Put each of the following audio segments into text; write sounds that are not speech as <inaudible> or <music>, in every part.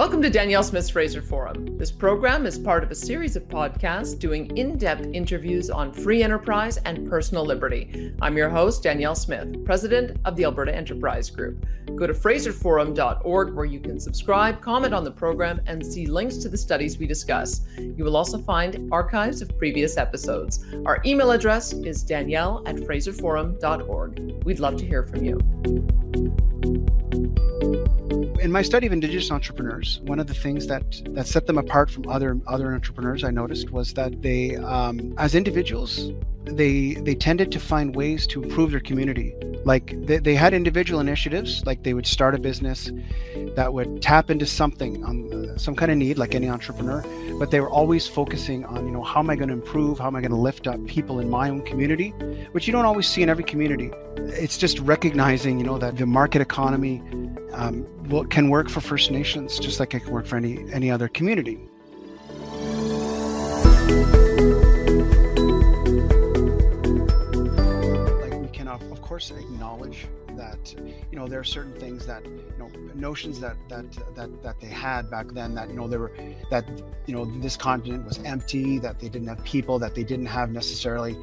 Welcome to Danielle Smith's Fraser Forum. This program is part of a series of podcasts doing in depth interviews on free enterprise and personal liberty. I'm your host, Danielle Smith, president of the Alberta Enterprise Group. Go to fraserforum.org where you can subscribe, comment on the program, and see links to the studies we discuss. You will also find archives of previous episodes. Our email address is danielle at fraserforum.org. We'd love to hear from you in my study of indigenous entrepreneurs, one of the things that that set them apart from other other entrepreneurs I noticed was that they, um, as individuals, they they tended to find ways to improve their community. Like they, they had individual initiatives, like they would start a business that would tap into something on uh, some kind of need, like any entrepreneur. But they were always focusing on, you know, how am I going to improve? How am I going to lift up people in my own community, which you don't always see in every community. It's just recognizing, you know, that the market economy um, will, can work for First Nations just like it can work for any any other community. Course acknowledge that you know there are certain things that you know notions that that that that they had back then that you know there were that you know this continent was empty that they didn't have people that they didn't have necessarily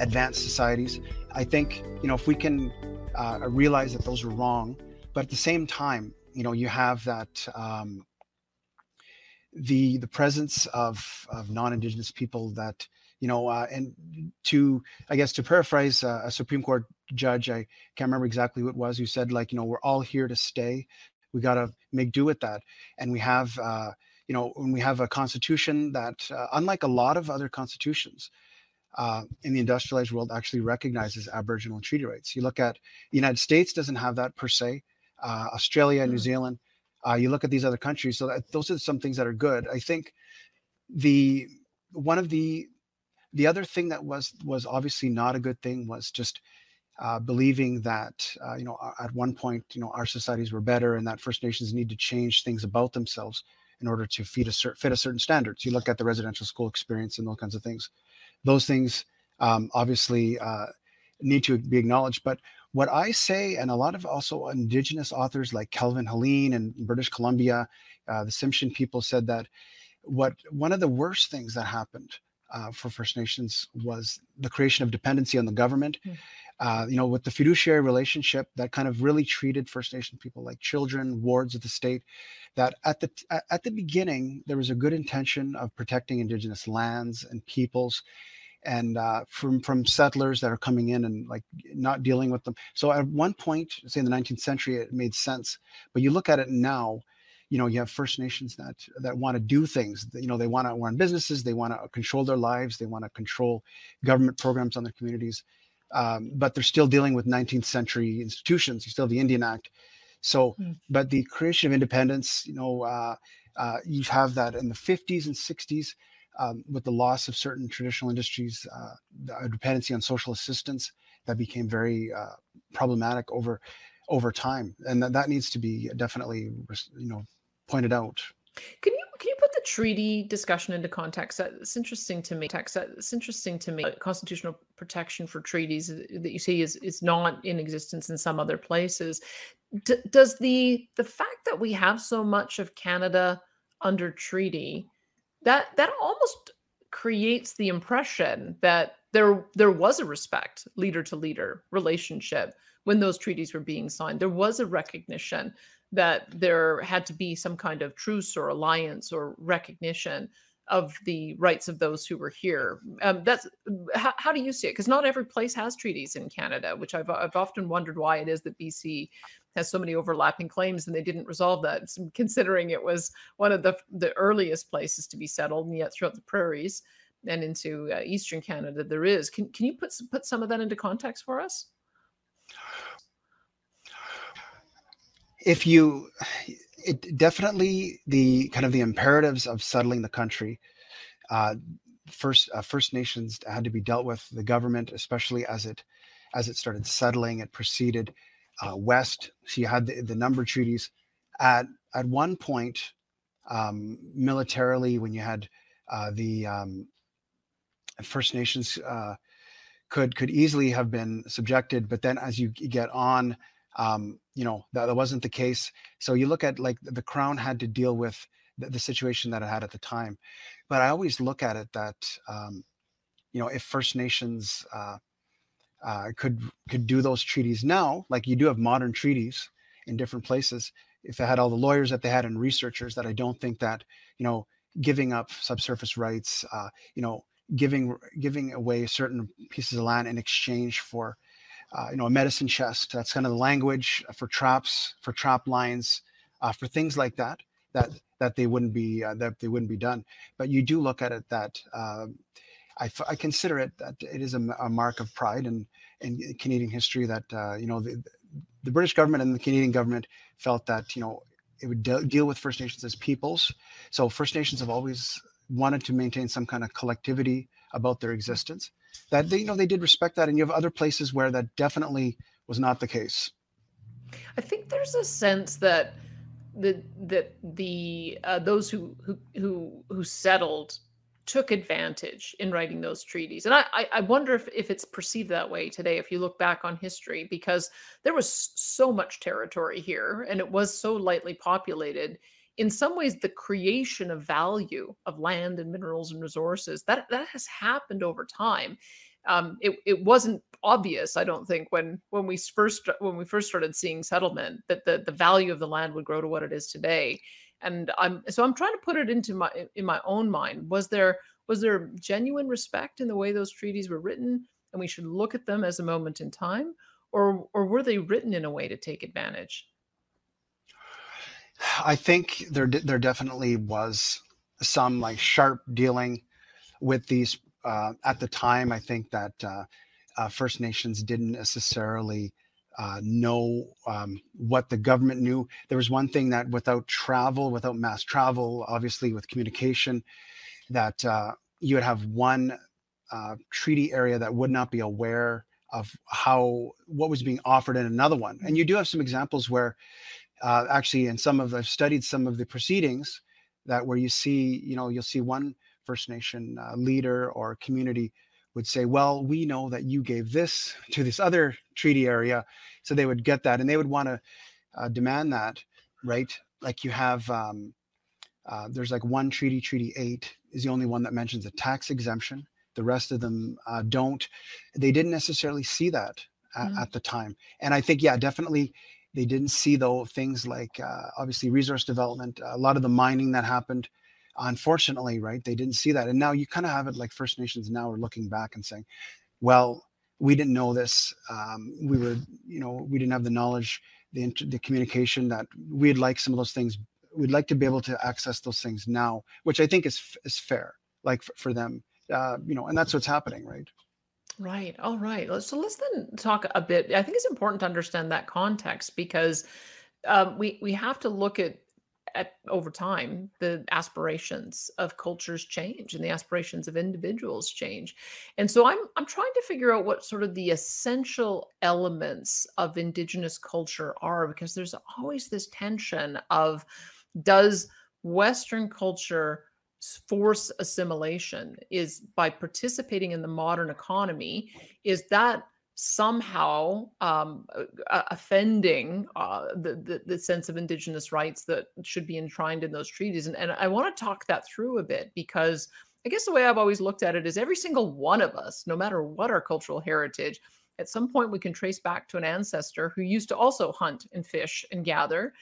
advanced societies. I think you know if we can uh, realize that those are wrong but at the same time you know you have that um, the the presence of of non-indigenous people that you know uh, and to i guess to paraphrase uh, a supreme court judge i can't remember exactly who it was who said like you know we're all here to stay we got to make do with that and we have uh, you know when we have a constitution that uh, unlike a lot of other constitutions uh, in the industrialized world actually recognizes aboriginal treaty rights you look at the united states doesn't have that per se uh, Australia, New hmm. Zealand. Uh, you look at these other countries. So that, those are some things that are good. I think the one of the the other thing that was was obviously not a good thing was just uh, believing that uh, you know at one point you know our societies were better and that First Nations need to change things about themselves in order to feed a cer- fit a certain standards. You look at the residential school experience and those kinds of things. Those things um, obviously uh, need to be acknowledged. But what I say, and a lot of also indigenous authors like Calvin Helin and British Columbia, uh, the Tsimshian people said that what one of the worst things that happened uh, for First Nations was the creation of dependency on the government. Mm. Uh, you know, with the fiduciary relationship that kind of really treated First Nation people like children, wards of the state. That at the at the beginning there was a good intention of protecting Indigenous lands and peoples, and uh, from from settlers that are coming in and like not dealing with them. So at one point, say in the 19th century, it made sense. But you look at it now, you know, you have First Nations that that want to do things. You know, they want to run businesses, they want to control their lives, they want to control government programs on their communities. Um, but they're still dealing with 19th century institutions. You still have the Indian Act. So, mm. but the creation of independence, you know, uh, uh, you have that in the 50s and 60s um, with the loss of certain traditional industries, uh, the dependency on social assistance that became very uh, problematic over over time, and that, that needs to be definitely you know pointed out. Can you can you put the treaty discussion into context? It's interesting to me. Text it's interesting to me. Constitutional protection for treaties that you see is is not in existence in some other places. D- does the the fact that we have so much of Canada under treaty that that almost creates the impression that there there was a respect leader to leader relationship when those treaties were being signed there was a recognition that there had to be some kind of truce or alliance or recognition of the rights of those who were here. Um, that's how, how, do you see it? Because not every place has treaties in Canada, which I've I've often wondered why it is that BC has so many overlapping claims and they didn't resolve that. Considering it was one of the the earliest places to be settled, and yet throughout the prairies and into uh, eastern Canada there is. Can can you put put some of that into context for us? If you it definitely the kind of the imperatives of settling the country. Uh, first, uh, First Nations had to be dealt with. The government, especially as it as it started settling, it proceeded uh, west. So you had the, the number treaties. At at one point, um, militarily, when you had uh, the um, First Nations uh, could could easily have been subjected, but then as you get on um, you know that, that wasn't the case. So you look at like the crown had to deal with the, the situation that it had at the time. But i always look at it that um, you know if first nations uh, uh, could could do those treaties now like you do have modern treaties in different places if they had all the lawyers that they had and researchers that i don't think that you know giving up subsurface rights uh, you know giving giving away certain pieces of land in exchange for uh, you know, a medicine chest. That's kind of the language for traps, for trap lines, uh, for things like that. That that they wouldn't be uh, that they wouldn't be done. But you do look at it that um, I, I consider it that it is a, a mark of pride in in Canadian history that uh, you know the, the British government and the Canadian government felt that you know it would de- deal with First Nations as peoples. So First Nations have always wanted to maintain some kind of collectivity about their existence that they you know they did respect that and you have other places where that definitely was not the case. I think there's a sense that the that the uh, those who who who who settled took advantage in writing those treaties. And i i wonder if, if it's perceived that way today if you look back on history because there was so much territory here and it was so lightly populated in some ways the creation of value of land and minerals and resources that that has happened over time. Um, it, it wasn't obvious i don't think when when we first when we first started seeing settlement that the, the value of the land would grow to what it is today. And i'm so i'm trying to put it into my in my own mind. Was there was there genuine respect in the way those treaties were written and we should look at them as a moment in time? Or or were they written in a way to take advantage I think there there definitely was some like sharp dealing with these uh, at the time. I think that uh, uh, First Nations didn't necessarily uh, know um, what the government knew. There was one thing that without travel, without mass travel, obviously with communication, that uh, you would have one uh, treaty area that would not be aware of how what was being offered in another one. And you do have some examples where uh, actually in some of I've studied some of the proceedings that where you see you know you'll see one First Nation uh, leader or community would say, well, we know that you gave this <laughs> to this other treaty area, so they would get that and they would want to uh, demand that, right? Like you have um, uh, there's like one treaty, Treaty Eight is the only one that mentions a tax exemption. The rest of them uh, don't. They didn't necessarily see that at, mm. at the time, and I think yeah, definitely they didn't see though things like uh, obviously resource development, a lot of the mining that happened. Unfortunately, right, they didn't see that, and now you kind of have it like First Nations now are looking back and saying, "Well, we didn't know this. Um, we were, you know, we didn't have the knowledge, the the communication that we'd like some of those things. We'd like to be able to access those things now, which I think is is fair, like for, for them, uh, you know, and that's what's happening, right? Right. All right. So let's then talk a bit. I think it's important to understand that context because um, we we have to look at at over time the aspirations of cultures change and the aspirations of individuals change and so i'm i'm trying to figure out what sort of the essential elements of indigenous culture are because there's always this tension of does western culture force assimilation is by participating in the modern economy is that somehow um, uh, offending uh, the, the, the sense of indigenous rights that should be enshrined in those treaties. And, and i want to talk that through a bit because i guess the way i've always looked at it is every single one of us no matter what our cultural heritage at some point we can trace back to an ancestor who used to also hunt and fish and gather.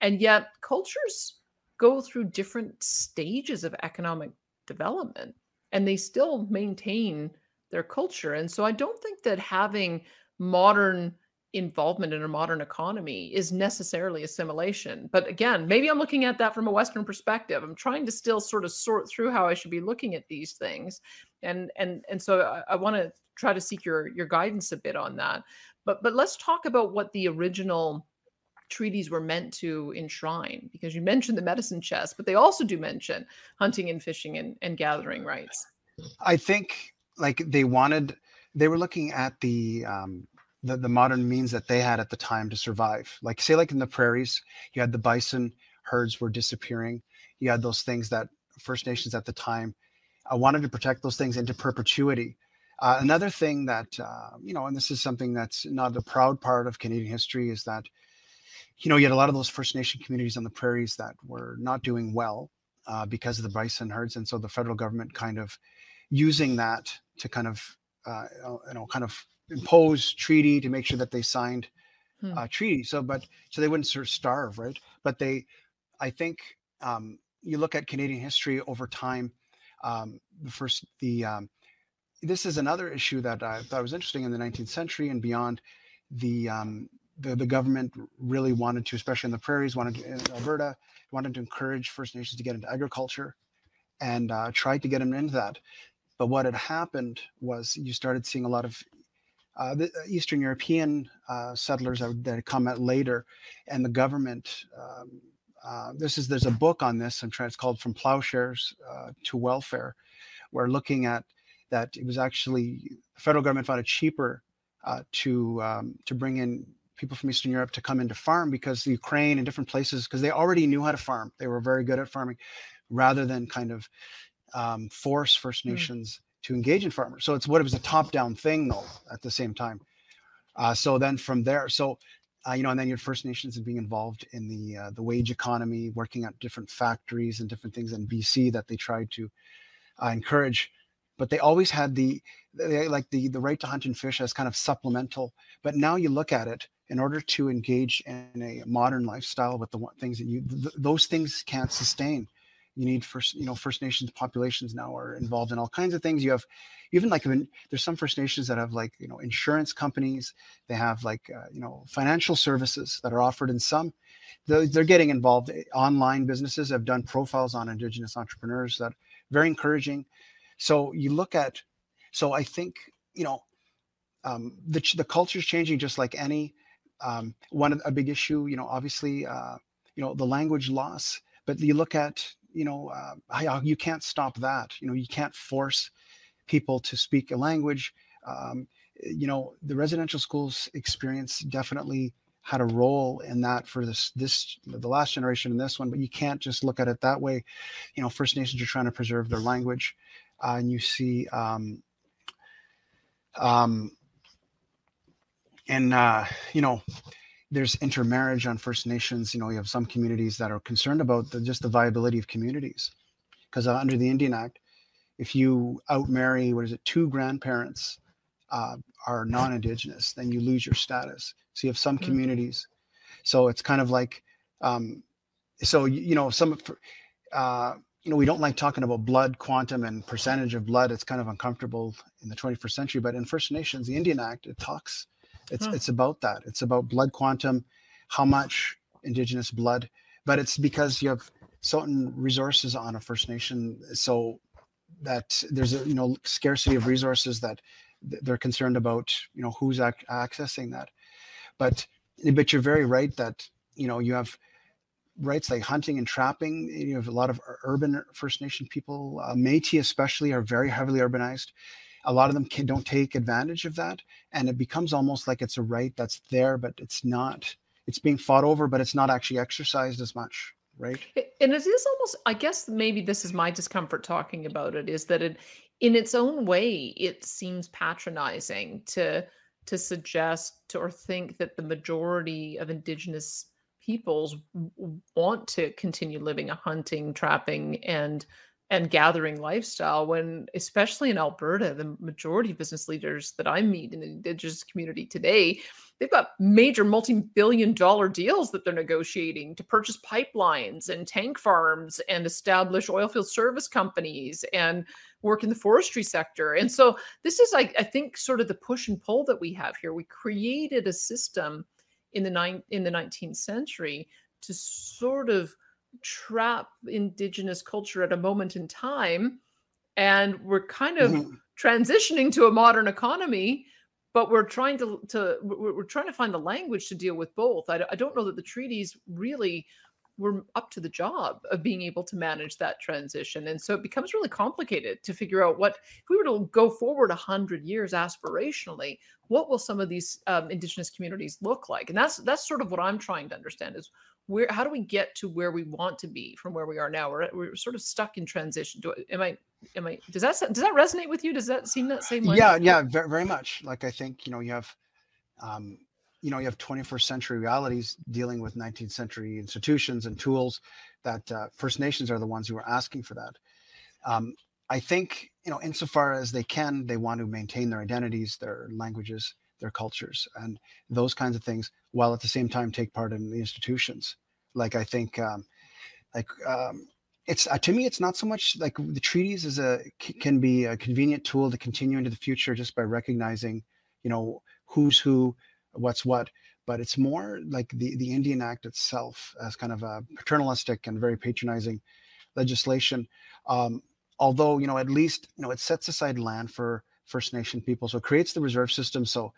And yet cultures go through different stages of economic development and they still maintain their culture. And so I don't think that having modern involvement in a modern economy is necessarily assimilation. But again, maybe I'm looking at that from a Western perspective. I'm trying to still sort of sort through how I should be looking at these things. And and and so I, I want to try to seek your your guidance a bit on that. But but let's talk about what the original treaties were meant to enshrine because you mentioned the medicine chest but they also do mention hunting and fishing and, and gathering rights. I think like they wanted they were looking at the um the, the modern means that they had at the time to survive. Like say like in the prairies you had the bison herds were disappearing. You had those things that first nations at the time uh, wanted to protect those things into perpetuity. Uh, another thing that, uh, you know, and this is something that's not the proud part of Canadian history is that, you know, you had a lot of those First Nation communities on the prairies that were not doing well uh, because of the bison herds. And so the federal government kind of using that to kind of, uh, you know, kind of impose treaty to make sure that they signed hmm. uh, treaty. So, but so they wouldn't sort of starve, right? But they, I think, um, you look at Canadian history over time. Um, the first, the um, this is another issue that I thought was interesting in the 19th century and beyond. The um, the, the government really wanted to, especially in the prairies, wanted to, in Alberta, wanted to encourage First Nations to get into agriculture, and uh, tried to get them into that. But what had happened was you started seeing a lot of uh, the uh, Eastern European uh, settlers that, that come at later, and the government. Um, uh, this is there's a book on this. I'm trying. It's called "From Plowshares uh, to Welfare," where looking at that it was actually the federal government found it cheaper to um, to bring in people from Eastern Europe to come in to farm because the Ukraine and different places because they already knew how to farm. They were very good at farming, rather than kind of um, force First hmm. Nations mm. to engage in farmers. So it's what it was a top-down thing though at the same time. Uh, so then from there, so uh, you know, and then your First Nations and being involved in the uh, the wage economy, working at different factories and different things in BC that they tried to uh, encourage but they always had the they, like the the right to hunt and fish as kind of supplemental. But now you look at it in order to engage in a modern lifestyle with the things that you th- those things can't sustain. You need first, you know, First Nations populations now are involved in all kinds of things. You have even like there's some First Nations that have like you know insurance companies. They have like uh, you know financial services that are offered in some. They're, they're getting involved. Online businesses have done profiles on Indigenous entrepreneurs that very encouraging. So you look at, so I think, you know, um, the, the culture is changing just like any um, one a big issue, you know, obviously, uh, you know, the language loss, but you look at, you know, uh, how you can't stop that. You know, you can't force people to speak a language. Um, you know, the residential schools experience definitely had a role in that for this this the last generation and this one but you can't just look at it that way you know first nations are trying to preserve their language uh, and you see um, um, and uh, you know there's intermarriage on First Nations. You know, you have some communities that are concerned about the, just the viability of communities, because uh, under the Indian Act, if you outmarry, what is it, two grandparents uh, are non-Indigenous, then you lose your status. So you have some mm-hmm. communities. So it's kind of like, um, so you know, some uh, you know, we don't like talking about blood quantum and percentage of blood. It's kind of uncomfortable in the 21st century. But in First Nations, the Indian Act, it talks, it's huh. it's about that. It's about blood quantum, how much Indigenous blood. But it's because you have certain resources on a First Nation, so that there's a you know scarcity of resources that they're concerned about. You know who's ac- accessing that. But but you're very right that you know you have rights like hunting and trapping. You have a lot of urban First Nation people, uh, Métis especially, are very heavily urbanized. A lot of them can, don't take advantage of that, and it becomes almost like it's a right that's there, but it's not. It's being fought over, but it's not actually exercised as much, right? And it is almost. I guess maybe this is my discomfort talking about it. Is that it, in its own way, it seems patronizing to to suggest to, or think that the majority of Indigenous peoples want to continue living a hunting, trapping, and and gathering lifestyle when especially in alberta the majority of business leaders that i meet in the indigenous community today they've got major multi-billion dollar deals that they're negotiating to purchase pipelines and tank farms and establish oilfield service companies and work in the forestry sector. And so this is I, I think sort of the push and pull that we have here. We created a system in the in the 19th century to sort of trap indigenous culture at a moment in time and we're kind of mm-hmm. transitioning to a modern economy but we're trying to to we're, trying to find the language to deal with both I, I don't know that the treaties really we're up to the job of being able to manage that transition and so it becomes really complicated to figure out what if we were to go forward 100 years aspirationally what will some of these um, indigenous communities look like and that's that's sort of what i'm trying to understand is where how do we get to where we want to be from where we are now? We're, we're sort of stuck in transition. Do am i am i does that does that resonate with you? Does that seem that same way? Yeah yeah very, very much. Like i think you know you have um you know you have 21st century realities dealing with 19th century institutions and tools that uh, first nations are the ones who are asking for that. Um, i think you know insofar as they can they want to maintain their identities their languages their cultures and those kinds of things while at the same time take part in the institutions like i think um, like um, it's uh, to me it's not so much like the treaties is a can be a convenient tool to continue into the future just by recognizing you know who's who what's what but it's more like the the indian act itself as kind of a paternalistic and very patronizing legislation um, although you know at least you know it sets aside land for First Nation people. So it creates the reserve system. So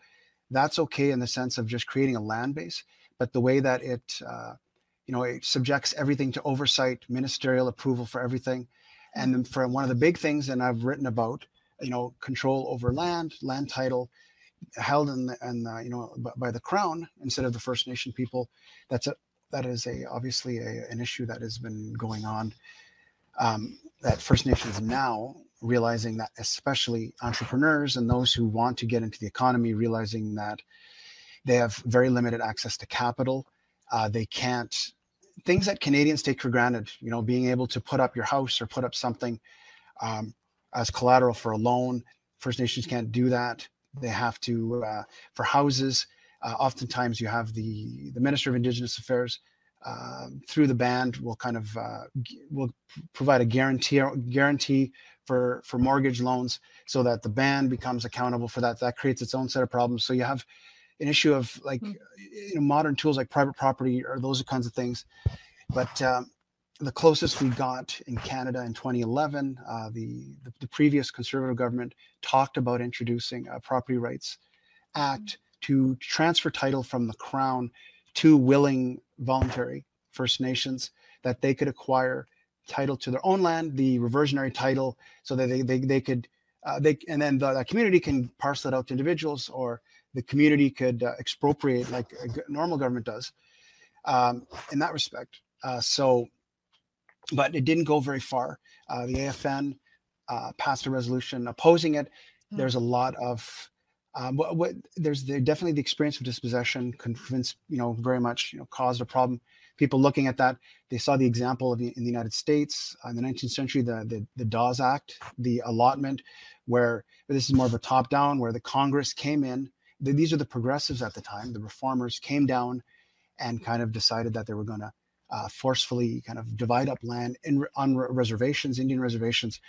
that's okay in the sense of just creating a land base. But the way that it, uh, you know, it subjects everything to oversight, ministerial approval for everything. And then for one of the big things, and I've written about, you know, control over land, land title, held in the, and uh, you know by the crown instead of the First Nation people. That's a that is a obviously a, an issue that has been going on. Um, that First Nations now realizing that especially entrepreneurs and those who want to get into the economy realizing that they have very limited access to capital uh, they can't things that canadians take for granted you know being able to put up your house or put up something um, as collateral for a loan first nations can't do that. They have to uh, for houses uh, oftentimes you have the the minister of indigenous affairs uh, through the band will kind of uh, will provide a guarantee guarantee for for mortgage loans so that the band becomes accountable for that that creates its own set of problems so you have an issue of like mm. you know modern tools like private property or those kinds of things but um, the closest we got in Canada in 2011, uh, the, the, the previous conservative government talked about introducing a Property Rights Act mm. to transfer title from the Crown to willing voluntary First Nations that they could acquire title to their own land, the reversionary title, so that they they, they could uh, they and then the, the, community can parcel it out to individuals, or the community could uh, expropriate like a normal government does um, in that respect. Uh, so, but it didn't go very far. Uh, the AFN uh, passed a resolution opposing it. Mm-hmm. There's a lot of um, what, what, there's the, definitely the experience of dispossession convinced you know very much you know caused a problem people looking at that, they saw the example of the, in the United States uh, in the 19th century, the, the, the Dawes Act, the allotment, where this is more of a top down, where the Congress came in. The, these are the progressives at the time, the reformers came down and kind of decided that they were going to uh, forcefully kind of divide up land in, on reservations, Indian reservations.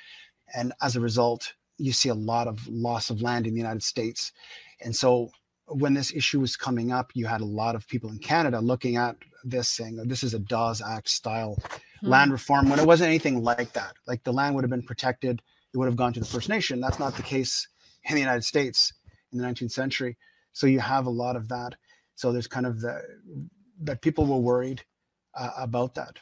And as a result, you see a lot of loss of land in the United States. And so when this issue was coming up, you had a lot of people in Canada looking at this saying oh, this is a Dawes Act style hmm. land reform when it wasn't anything like that. Like the land would have been protected, it would have gone to the First Nation. That's not the case in the United States in the 19th century. So you have a lot of that. So there's kind of the that people were worried uh, about that.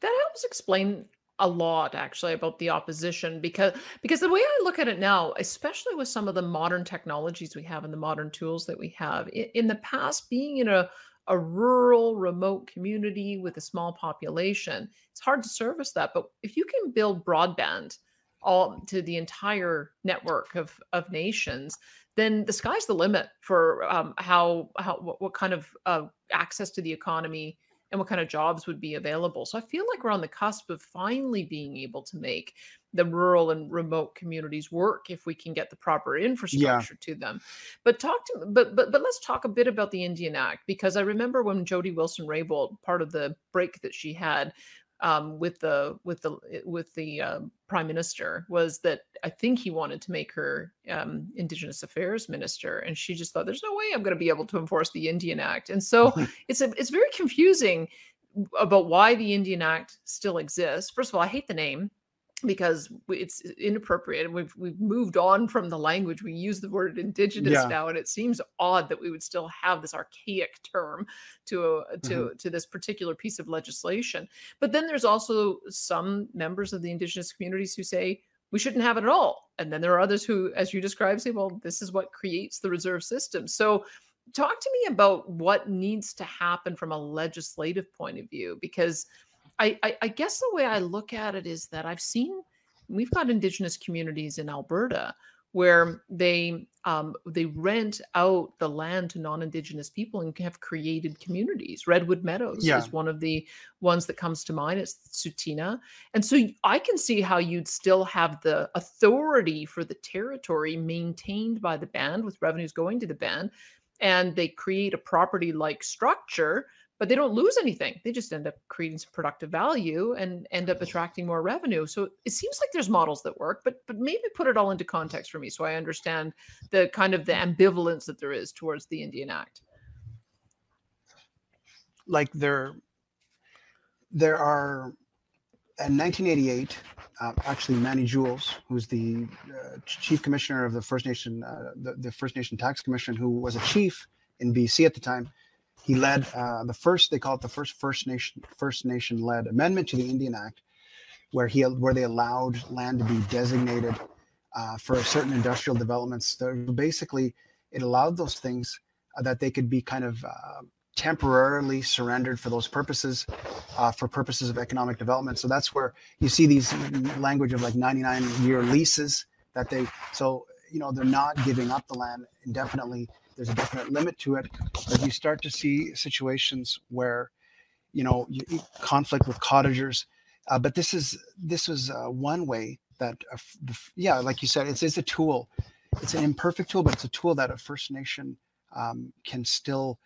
That helps explain a lot actually about the opposition because because the way I look at it now, especially with some of the modern technologies we have and the modern tools that we have, in, the past being in a a rural remote community with a small population, it's hard to service that. But if you can build broadband all to the entire network of of nations, then the sky's the limit for um, how how what, what kind of uh, access to the economy and what kind of jobs would be available. So I feel like we're on the cusp of finally being able to make the rural and remote communities work if we can get the proper infrastructure yeah. to them. But talk to but but but let's talk a bit about the Indian Act because I remember when Jody Wilson Raybould, part of the break that she had um, with the with the with the uh, prime minister was that I think he wanted to make her um, Indigenous Affairs minister, and she just thought, "There's no way I'm going to be able to enforce the Indian Act." And so <laughs> it's a, it's very confusing about why the Indian Act still exists. First of all, I hate the name because it's inappropriate and we've we've moved on from the language we use the word indigenous yeah. now and it seems odd that we would still have this archaic term to uh, to mm-hmm. to this particular piece of legislation but then there's also some members of the indigenous communities who say we shouldn't have it at all and then there are others who as you describe say well this is what creates the reserve system so talk to me about what needs to happen from a legislative point of view, because I, I, I guess the way I look at it is that I've seen we've got indigenous communities in Alberta where they um, they rent out the land to non-indigenous people and have created communities. Redwood Meadows yeah. is one of the ones that comes to mind. It's Tsuut'ina, and so I can see how you'd still have the authority for the territory maintained by the band, with revenues going to the band, and they create a property-like structure but they don't lose anything. They just end up creating some productive value and end up attracting more revenue. So it seems like there's models that work, but but maybe put it all into context for me so I understand the kind of the ambivalence that there is towards the Indian Act. Like there, there are in 1988, uh, actually Manny Jules, who's the uh, chief commissioner of the First Nation, uh, the, the First Nation Tax Commission, who was a chief in BC at the time, he led uh, the first, they call it the first First Nation First Nation led amendment to the Indian Act, where he where they allowed land to be designated uh, for certain industrial developments. So basically, it allowed those things uh, that they could be kind of uh, temporarily surrendered for those purposes, uh, for purposes of economic development. So that's where you see these language of like 99 year leases that they so you know they're not giving up the land indefinitely there's a definite limit to it but you start to see situations where you know you, conflict with cottagers uh, but this is this was uh, one way that uh, yeah like you said it's, it's a tool it's an imperfect tool but it's a tool that a first nation um, can still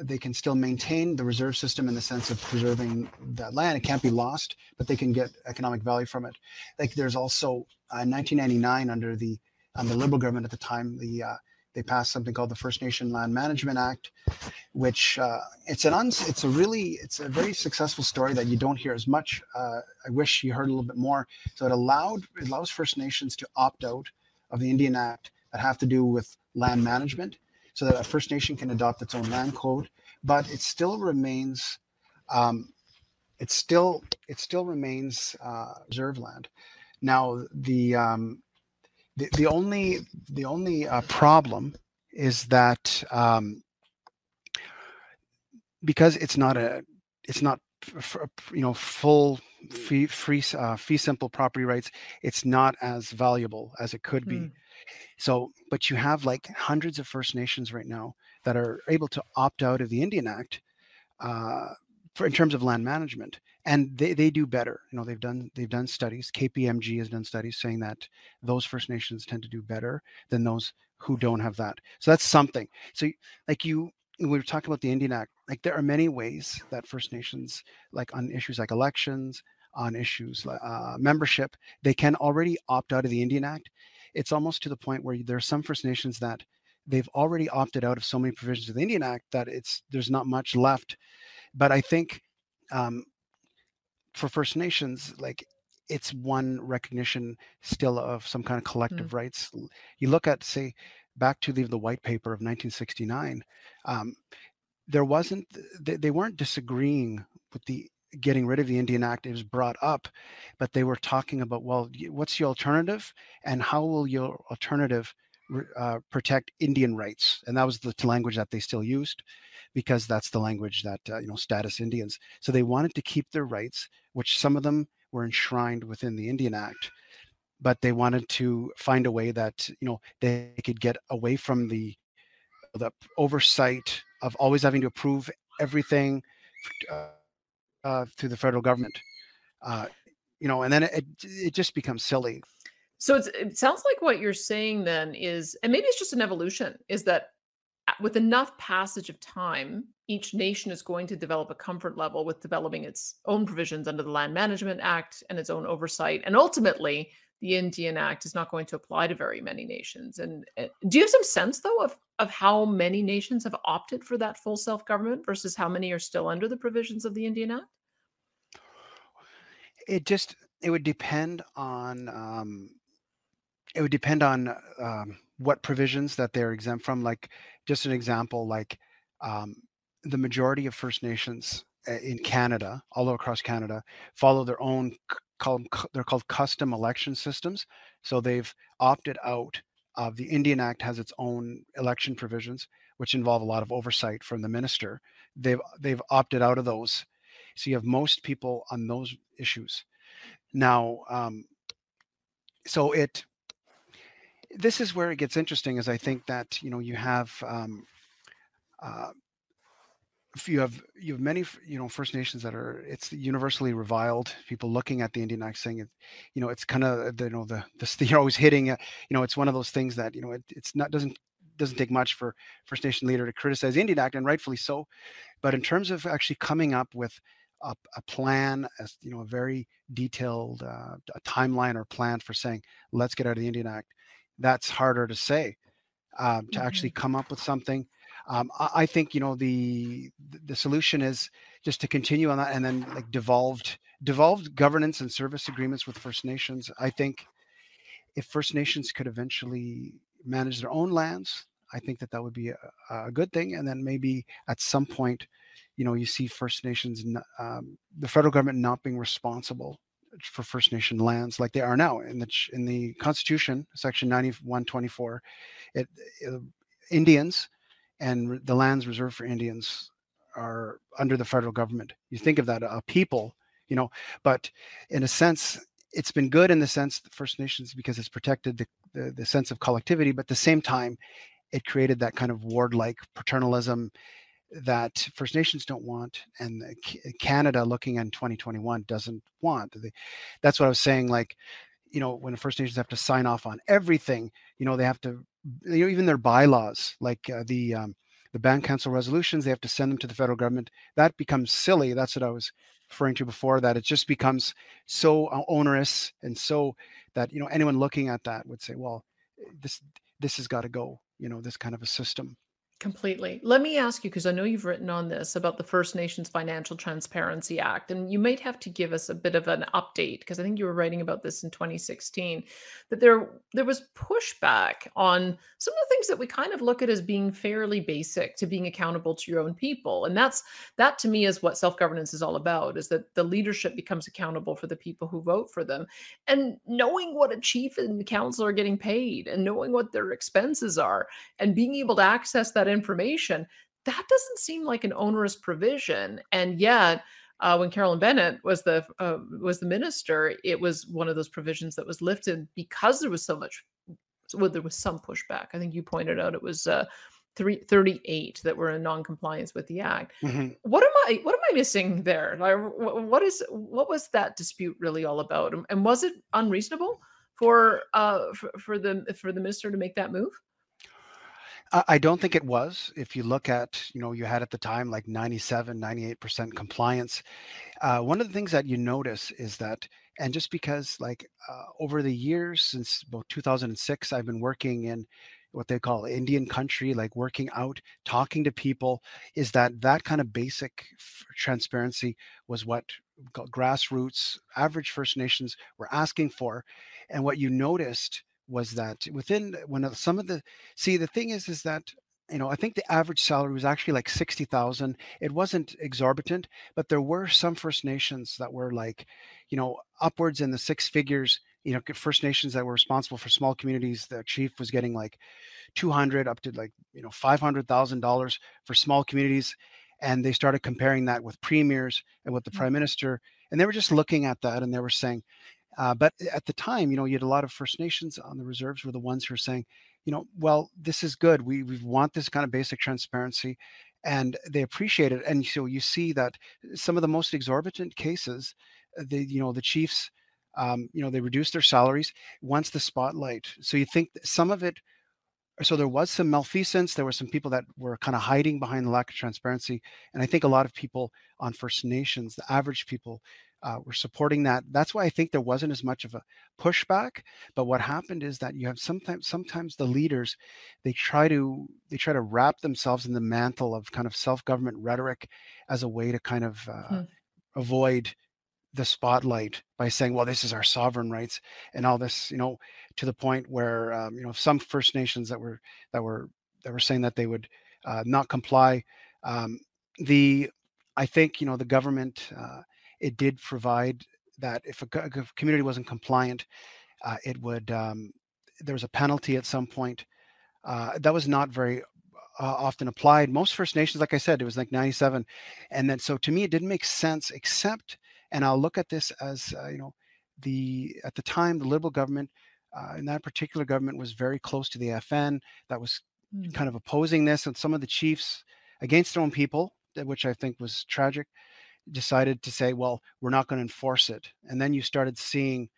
they can still maintain the reserve system in the sense of preserving that land. It can't be lost, but they can get economic value from it. Like there's also uh, 1999 under the um, the Liberal government at the time, the uh, they passed something called the First Nation Land Management Act, which uh, it's an uns- it's a really it's a very successful story that you don't hear as much. Uh, I wish you heard a little bit more. So it allowed it allows First Nations to opt out of the Indian Act that have to do with land management, so that a First Nation can adopt its own land code, but it still remains. Um, it still it still remains uh, reserve land. Now the um, the, the only the only uh, problem is that um, because it's not a it's not you know full fee free uh, fee simple property rights it's not as valuable as it could be mm. so but you have like hundreds of first nations right now that are able to opt out of the indian act uh, for in terms of land management and they, they do better you know they've done they've done studies kpmg has done studies saying that those first nations tend to do better than those who don't have that. So that's something. So like you we were talking about the indian act like there are many ways that first nations like on issues like elections on issues uh, membership they can already opt out of the indian act. It's almost to the point where there are some first nations that they've already opted out of so many provisions of the indian act that it's there's not much left. But i think um, for First Nations, like it's one recognition still of some kind of collective mm. rights. You look at, say, back to the, the white paper of 1969, um, there wasn't, they, they weren't disagreeing with the getting rid of the Indian Act. It was brought up, but they were talking about, well, what's the alternative and how will your alternative uh, protect Indian rights? And that was the language that they still used because that's the language that uh, you know status Indians. So they wanted to keep their rights, which some of them were enshrined within the Indian Act, but they wanted to find a way that you know they could get away from the the oversight of always having to approve everything uh, uh, through the federal government. Uh, you know, and then it it just becomes silly. So it sounds like what you're saying then is, and maybe it's just an evolution, is that with enough passage of time, each nation is going to develop a comfort level with developing its own provisions under the Land Management Act and its own oversight. And ultimately, the Indian Act is not going to apply to very many nations. And uh, do you have some sense, though, of, of how many nations have opted for that full self government versus how many are still under the provisions of the Indian Act? It just it would depend on um, it would depend on um, what provisions that they're exempt from. Like just an example, like um, the majority of First Nations eh, in Canada, all across Canada, follow their own they're called custom election systems. So they've opted out of the Indian Act has its own election provisions, which involve a lot of oversight from the minister. They've they've opted out of those, so you have most people on those issues. Now, um, so it this is where it gets interesting, is I think that you know you have um, uh, you have you have many you know First Nations that are it's universally reviled. People looking at the Indian Act saying it, you know, it's kind of you know the the <laughs> you're always hitting. you know, it's one of those things that you know it, it's not doesn't doesn't take much for First Nation leader to criticize Indian Act, and rightfully so. But in terms of actually coming up with a, a plan, as you know, a very detailed uh, a timeline or plan for saying let's get out of the Indian Act, that's harder to say. Um, to mm-hmm. actually come up with something um, I, I, think you know the the solution is just to continue on that and then like devolved devolved governance and service agreements with First Nations. I think if First Nations could eventually manage their own lands, I think that that would be a, a good thing. And then maybe at some point, you know, you see First Nations, um, the federal government not being responsible for First Nation lands like they are now in the in the Constitution, Section 9124. It, it Indians and the lands reserved for Indians are under the federal government. You think of that, a people, you know, but in a sense, it's been good in the sense the First Nations because it's protected the, the, the sense of collectivity, but at the same time, it created that kind of ward-like paternalism that First Nations don't want, and Canada, looking in 2021, doesn't want. That's what I was saying. Like, you know, when the First Nations have to sign off on everything, you know, they have to you know, even their bylaws, like uh, the um, the band council resolutions, they have to send them to the federal government. That becomes silly. That's what I was referring to before. That it just becomes so uh, onerous and so that you know anyone looking at that would say, well, this this has got to go. You know, this kind of a system. Completely. Let me ask you, because I know you've written on this about the First Nations Financial Transparency Act, and you might have to give us a bit of an update because I think you were writing about this in 2016. That there there was pushback on some of the things that we kind of look at as being fairly basic to being accountable to your own people, and that's that to me is what self governance is all about: is that the leadership becomes accountable for the people who vote for them, and knowing what a chief and council are getting paid, and knowing what their expenses are, and being able to access that information, that doesn't seem like an onerous provision. And yet, uh, when Carolyn Bennett was the uh, was the minister, it was one of those provisions that was lifted because there was so much. Well, there was some pushback. I think you pointed out it was uh, three, 38 that were in non-compliance with the act. Mm-hmm. What am I what am I missing there? Like, what is what was that dispute really all about? And was it unreasonable for uh for, for the for the minister to make that move? I don't think it was. If you look at, you know, you had at the time like 97, 98% compliance. Uh, one of the things that you notice is that, and just because like uh, over the years since about 2006, I've been working in what they call Indian country, like working out, talking to people, is that that kind of basic transparency was what grassroots, average First Nations were asking for. And what you noticed was that within when some of the see the thing is is that you know i think the average salary was actually like 60000 it wasn't exorbitant but there were some first nations that were like you know upwards in the six figures you know first nations that were responsible for small communities the chief was getting like 200 up to like you know $500000 for small communities and they started comparing that with premiers and with the mm. prime minister and they were just looking at that and they were saying uh, but at the time, you know, you had a lot of First Nations on the reserves were the ones who were saying, you know, well, this is good. We we want this kind of basic transparency, and they appreciate it. And so you see that some of the most exorbitant cases, uh, the you know the chiefs, um, you know, they reduced their salaries once the spotlight. So you think some of it. So there was some malfeasance. There were some people that were kind of hiding behind the lack of transparency, and I think a lot of people on First Nations, the average people, uh, were supporting that. That's why I think there wasn't as much of a pushback. But what happened is that you have sometimes sometimes the leaders they try to they try to wrap themselves in the mantle of kind of self-government rhetoric as a way to kind of uh, hmm. avoid the spotlight by saying, well, this is our sovereign rights and all this, you know, to the point where um, you know some First Nations that were that were that were saying that they would uh, not comply. Um, the I think you know the government uh, it did provide that if a, community wasn't compliant, uh, it would um, there was a penalty at some point. Uh, that was not very uh, often applied. Most First Nations, like I said, it was like 97. And then so to me, it didn't make sense except, and I'll look at this as, uh, you know, the at the time, the Liberal government, uh, and that particular government was very close to the AFN that was Mm. kind of opposing this. And some of the chiefs against their own people, which I think was tragic, decided to say, well, we're not going to enforce it. And then you started seeing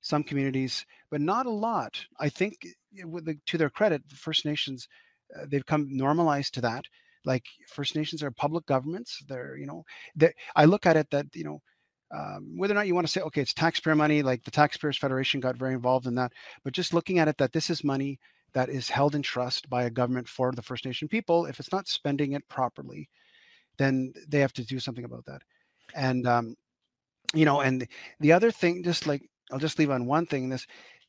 some communities, but not a lot. I think, eh, the, to their credit, the First Nations, uh, they've come normalized to that. Like First Nations are public governments. They're, you know, they, I look at it that, you know, um, whether or not you want to say, okay, it's taxpayer money, like the Taxpayers Federation got very involved in that, but just looking at it that this is money that is held in trust by a government for the First Nation people. If it's not spending it properly, then they have to do something about that. And um, you know, and the other thing, just like I'll just leave on one thing. This,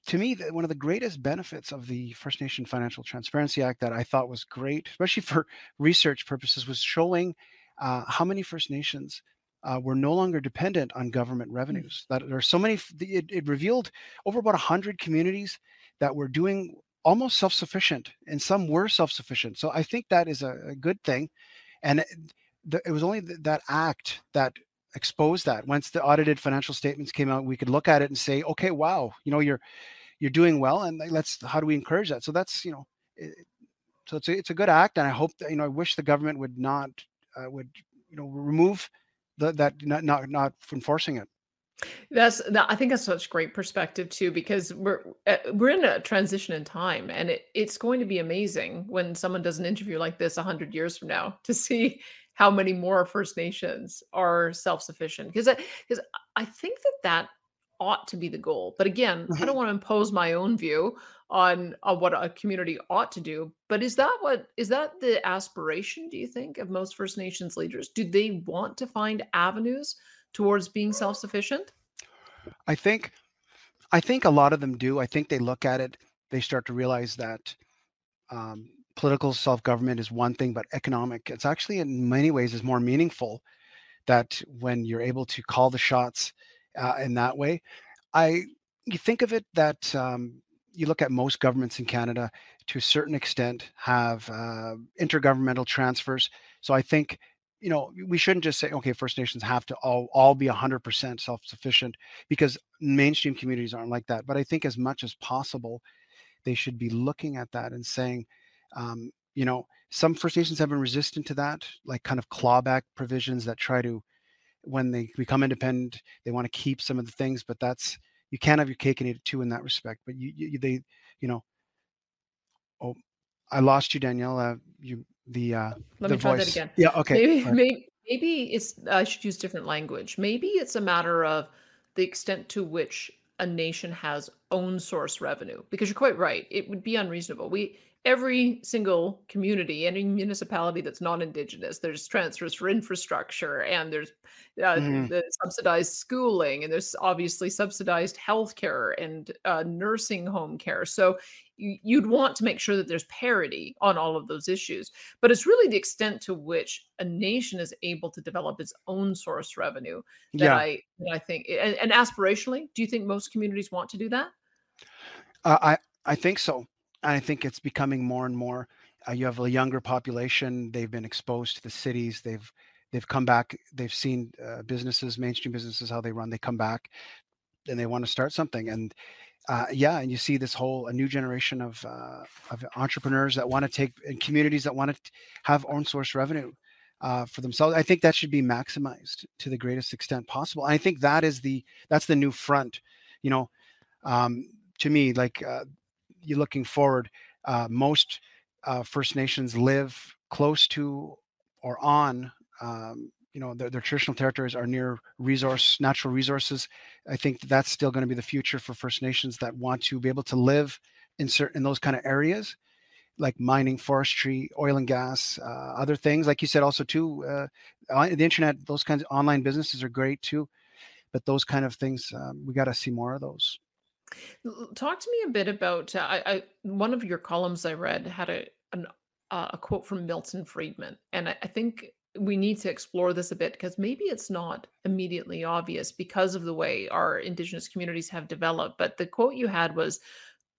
to me, the, one of the greatest benefits of the First Nation Financial Transparency Act that I thought was great, especially for <laughs> research purposes, was showing uh, how many First Nations uh, were no longer dependent on government Mm. revenues. That there are so many. It, it revealed over about hundred communities that were doing almost self-sufficient, and some were self-sufficient. So I think that is a, a good thing. And it, the, it was only th- that act that exposed that. Once the audited financial statements came out, we could look at it and say, okay, wow, you know, you're you're doing well, and let's how do we encourage that? So that's you know, it, so it's a, it's a good act, and I hope that you know, I wish the government would not uh, would you know remove the, that not not not enforcing it. That's that I think that's such great perspective too, because we're uh, we're in a transition in time, and it it's going to be amazing when someone does an interview like this a hundred years from now to see how many more First Nations are self-sufficient. Because because I think that that ought to be the goal. But again, I Mhm. don't want to impose my own view on on what a community ought to do. But is that what is that the aspiration? Do you think of most First Nations leaders? Do they want to find avenues towards being self-sufficient? I think I think a lot of them do. I think they look at it, they start to realize that um, political self-government is one thing, but economic, it's actually in many ways is more meaningful. That when you're able to call the shots uh, in that way, I you think of it that um, you look at most governments in Canada to a certain extent have uh, intergovernmental transfers. So I think you know we shouldn't just say okay, First Nations have to all all be 100% self-sufficient because mainstream communities aren't like that. But I think as much as possible, they should be looking at that and saying, um, you know, some First Nations have been resistant to that, like kind of clawback provisions that try to, when they become independent, they want to keep some of the things, but that's you can't have your cake and eat it too in that respect. But you, you they, you know, oh, I lost you, Danielle. Uh, you the uh, Let the me try that again. Yeah. Okay. Maybe, right. maybe, maybe it's I should use different language. Maybe it's a matter of the extent to which a nation has own source revenue. Because you're quite right, it would be unreasonable. We every single community, any municipality that's non-indigenous, there's transfers for infrastructure, and there's uh, Mhm. the subsidized schooling, and there's obviously subsidized healthcare and uh, nursing home care. So you, you'd want to make sure that there's parity on all of those issues. But it's really the extent to which a nation is able to develop its own source revenue that Yeah. I that I think and, and aspirationally, do you think most communities want to do that? Uh, I I think so. I think it's becoming more and more. Uh, you have a younger population. They've been exposed to the cities. They've they've come back. They've seen uh, businesses, mainstream businesses, how they run. They come back and they want to start something. And uh, yeah, and you see this whole a new generation of uh, of entrepreneurs that want to take in communities that want to have own source revenue uh, for themselves. I think that should be maximized to the greatest extent possible. And I think that is the that's the new front. You know, um, to me, like uh, you looking forward, uh, most uh, First Nations live close to or on, um, you know, their, their traditional territories are near resource, natural resources. I think that's still going to be the future for First Nations that want to be able to live in certain in those kind of areas, like mining, forestry, oil and gas, uh, other things. Like you said, also too, uh, the internet, those kinds of online businesses are great too. But those kind of things, um, we got to see more of those. Talk to me a bit about uh, I, I one of your columns I read had a an, uh, a quote from Milton Friedman, and I, I think we need to explore this a bit because maybe it's not immediately obvious because of the way our indigenous communities have developed. But the quote you had was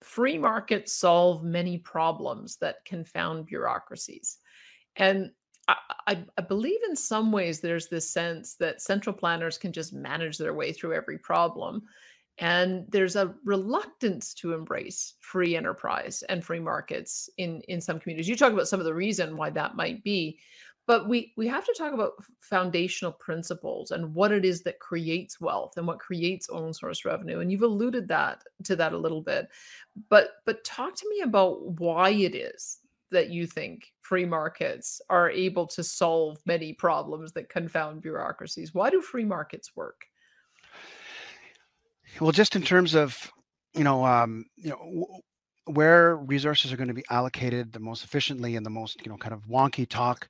free markets solve many problems that confound bureaucracies. And I, I, believe in some ways there's this sense that central planners can just manage their way through every problem. And there's a reluctance to embrace free enterprise and free markets in, in some communities. You talk about some of the reason why that might be, but we we have to talk about foundational principles and what it is that creates wealth and what creates own source revenue. And you've alluded that to that a little bit. But but talk to me about why it is that you think free markets are able to solve many problems that confound bureaucracies? Why do free markets work? Well, just in terms of, you know, um, you know, where resources are going to be allocated the most efficiently and the most, you know, kind of wonky talk,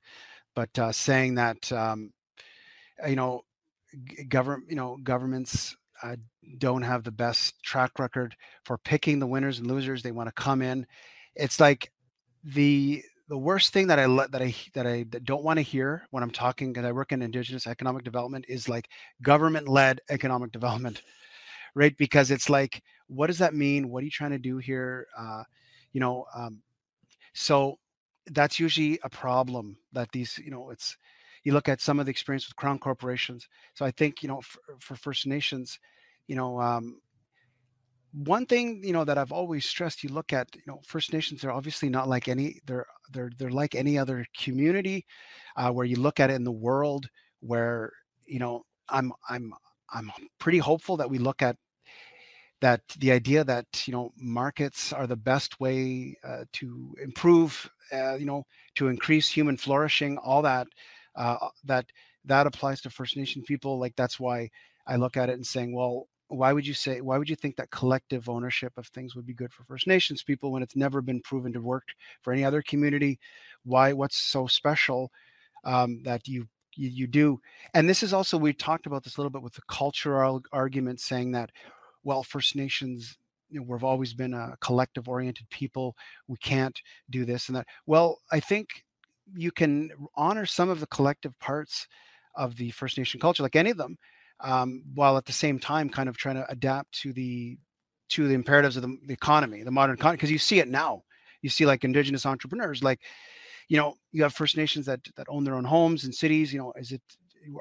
but uh, saying that, um, you know, government, you know, governments uh, don't have the best track record for picking the winners and losers. They want to come in. It's like the the worst thing that I let that I that I that don't want to hear when I'm talking because I work in Indigenous economic development is like government led economic <laughs> development, right? Because it's like, what does that mean? What are you trying to do here? Uh, you know, um, so that's usually a problem that these you know it's you look at some of the experience with crown corporations. So I think you know for, for First Nations, you know um, one thing you know that I've always stressed, you look at you know First Nations, they're obviously not like any they're they're they're like any other community, uh, where you look at it in the world where you know I'm I'm I'm pretty hopeful that we look at that the idea that you know markets are the best way uh, to improve uh, you know to increase human flourishing all that uh, that that applies to first nation people like that's why i look at it and saying well why would you say why would you think that collective ownership of things would be good for first nations people when it's never been proven to work for any other community? Why what's so special um, that you, you you do? And this is also we talked about this a little bit with the cultural argument saying that well first nations you know, we've always been a collective oriented people we can't do this and that well i think you can honor some of the collective parts of the first nation culture like any of them um, while at the same time kind of trying to adapt to the to the imperatives of the, the economy, the modern economy, because you see it now. You see like indigenous entrepreneurs, like you know, you have First Nations that that own their own homes and cities. You know, is it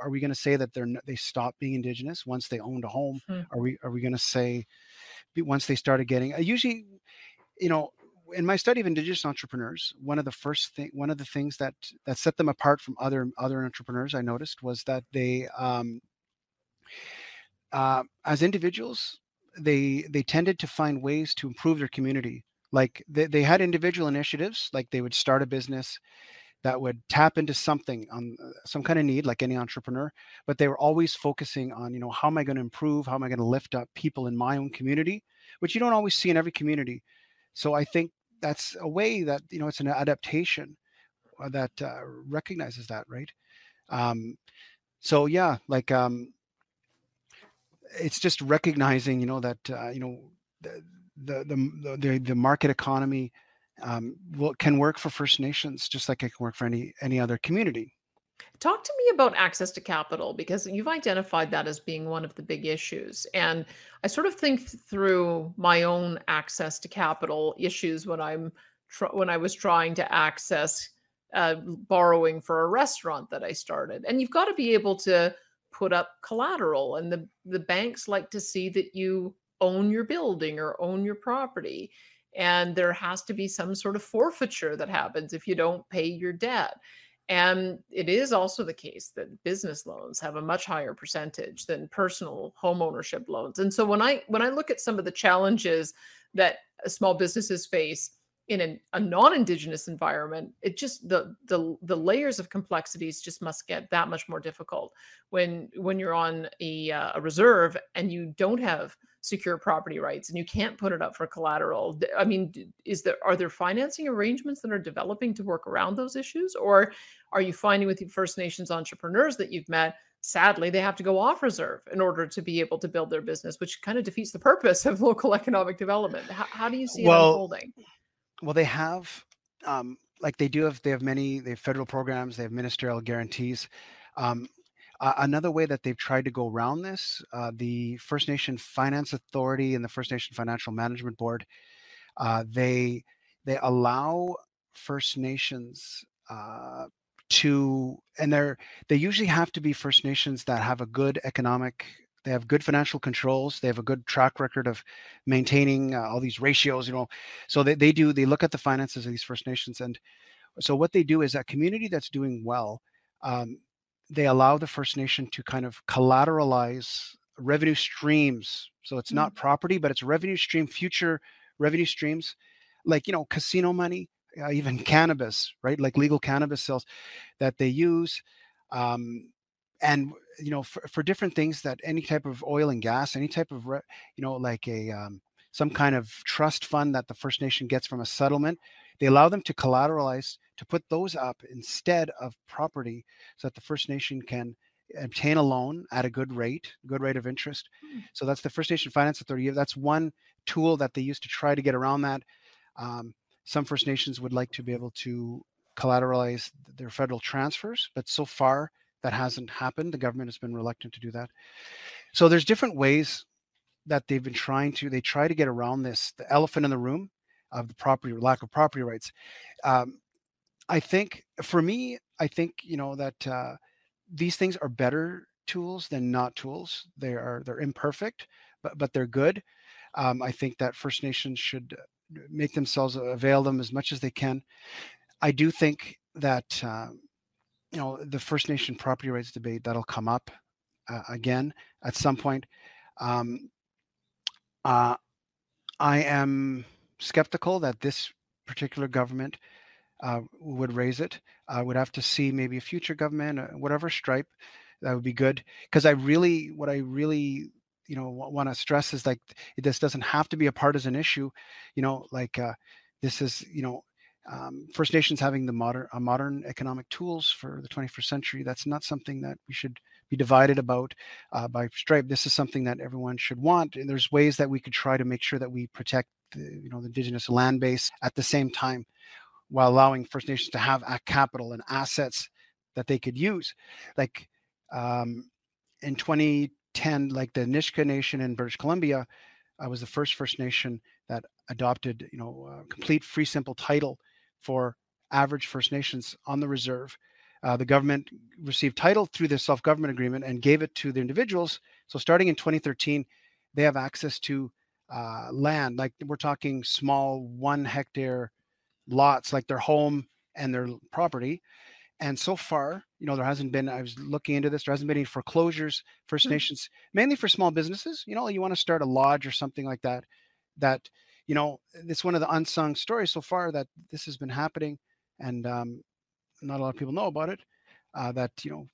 are we going to say that they're they stop being indigenous once they owned a home? Hmm. Are we are we going to say once they started getting? Uh, usually, you know, in my study of indigenous entrepreneurs, one of the first thing, one of the things that that set them apart from other other entrepreneurs, I noticed was that they um, uh, as individuals, they they tended to find ways to improve their community. Like they, they had individual initiatives, like they would start a business that would tap into something on uh, some kind of need, like any entrepreneur. But they were always focusing on, you know, how am I going to improve? How am I going to lift up people in my own community, which you don't always see in every community. So I think that's a way that you know it's an adaptation uh, that uh, recognizes that, right? Um, so yeah, like um, it's just recognizing, you know, that uh, you know the the the the, the market economy um, will, can work for First Nations just like it can work for any any other community. Talk to me about access to capital because you've identified that as being one of the big issues. And I sort of think through my own access to capital issues when I'm tr- when I was trying to access uh, borrowing for a restaurant that I started. And you've got to be able to put up collateral and the the banks like to see that you own your building or own your property and there has to be some sort of forfeiture that happens if you don't pay your debt. And it is also the case that business loans have a much higher percentage than personal home ownership loans. And so when i when i look at some of the challenges that small businesses face in an, a non-indigenous environment it just the the the layers of complexities just must get that much more difficult when when you're on a, uh, a reserve and you don't have secure property rights and you can't put it up for collateral i mean is there are there financing arrangements that are developing to work around those issues? Or are you finding with the first nations entrepreneurs that you've met sadly they have to go off reserve in order to be able to build their business which kind of defeats the purpose of <laughs> local economic development? How, how do you see well, it unfolding? well, they have, um, like they do have, they have many, they have federal programs, they have ministerial guarantees. Um, another way that they've tried to go around this, uh, the First Nation Finance Authority and the First Nation Financial Management Board, uh, they they allow First Nations uh, to, and they're they usually have to be First Nations that have a good economic they have good financial controls they have a good track record of maintaining uh, all these ratios you know. So they, they do they look at the finances of these first nations and so what they do is a community that's doing well um, they allow the first nation to kind of collateralize revenue streams so it's not mm-hmm. property but it's revenue stream future revenue streams like you know casino money uh, even <laughs> cannabis right like legal cannabis sales that they use um, and you know for, for different things that any type of oil and gas any type of re, you know like a um, some kind of trust fund that the first nation gets from a settlement they allow them to collateralize to put those up instead of property so that the first nation can obtain a loan at a good rate good rate of interest mm. so that's the first nation finance authority that's one tool that they use to try to get around that um, some first nations would like to be able to collateralize their federal transfers but so far that hasn't happened. The government has been reluctant to do that. So there's different ways that they've been trying to. They try to get around this the elephant in the room of the property lack of property rights. Um, I think for me, I think you know that uh, these things are better tools than not tools. They are they're imperfect, but but they're good. Um, I think that First Nations should make themselves avail them as much as they can. I do think that um, you know the First Nation property rights debate that'll come up uh, again at some point. Um, uh, I am skeptical that this particular government uh, would raise it. I would have to see maybe a future government, uh, whatever stripe, that would be good. Because I really, what I really, you know, want to stress is like this doesn't have to be a partisan issue. You know, like uh, this is, you know, um, First Nations having the modern uh, modern economic tools for the 21st century. That's not something that we should be divided about uh, by stripe. This is something that everyone should want. And there's ways that we could try to make sure that we protect the, you know the indigenous land base at the same time, while allowing First Nations to have a capital and assets that they could use. Like um, in 2010, like the Nisga'a Nation in British Columbia, I was the first First Nation that adopted, you know, complete fee simple title for average First Nations on the reserve. Uh, the government received title through the self government agreement and gave it to the individuals. So, starting in 2013, they have access to uh, land, like we're talking small one hectare lots, like their home and their property. And so far, you know, there hasn't been, I was looking into this, there hasn't been any foreclosures, 1st mm-hmm. Nations, mainly for small businesses. You know, you want to start a lodge or something like that, that you know, it's one of the unsung stories so far that this has been happening, and um, not a lot of people know about it. Uh, that you know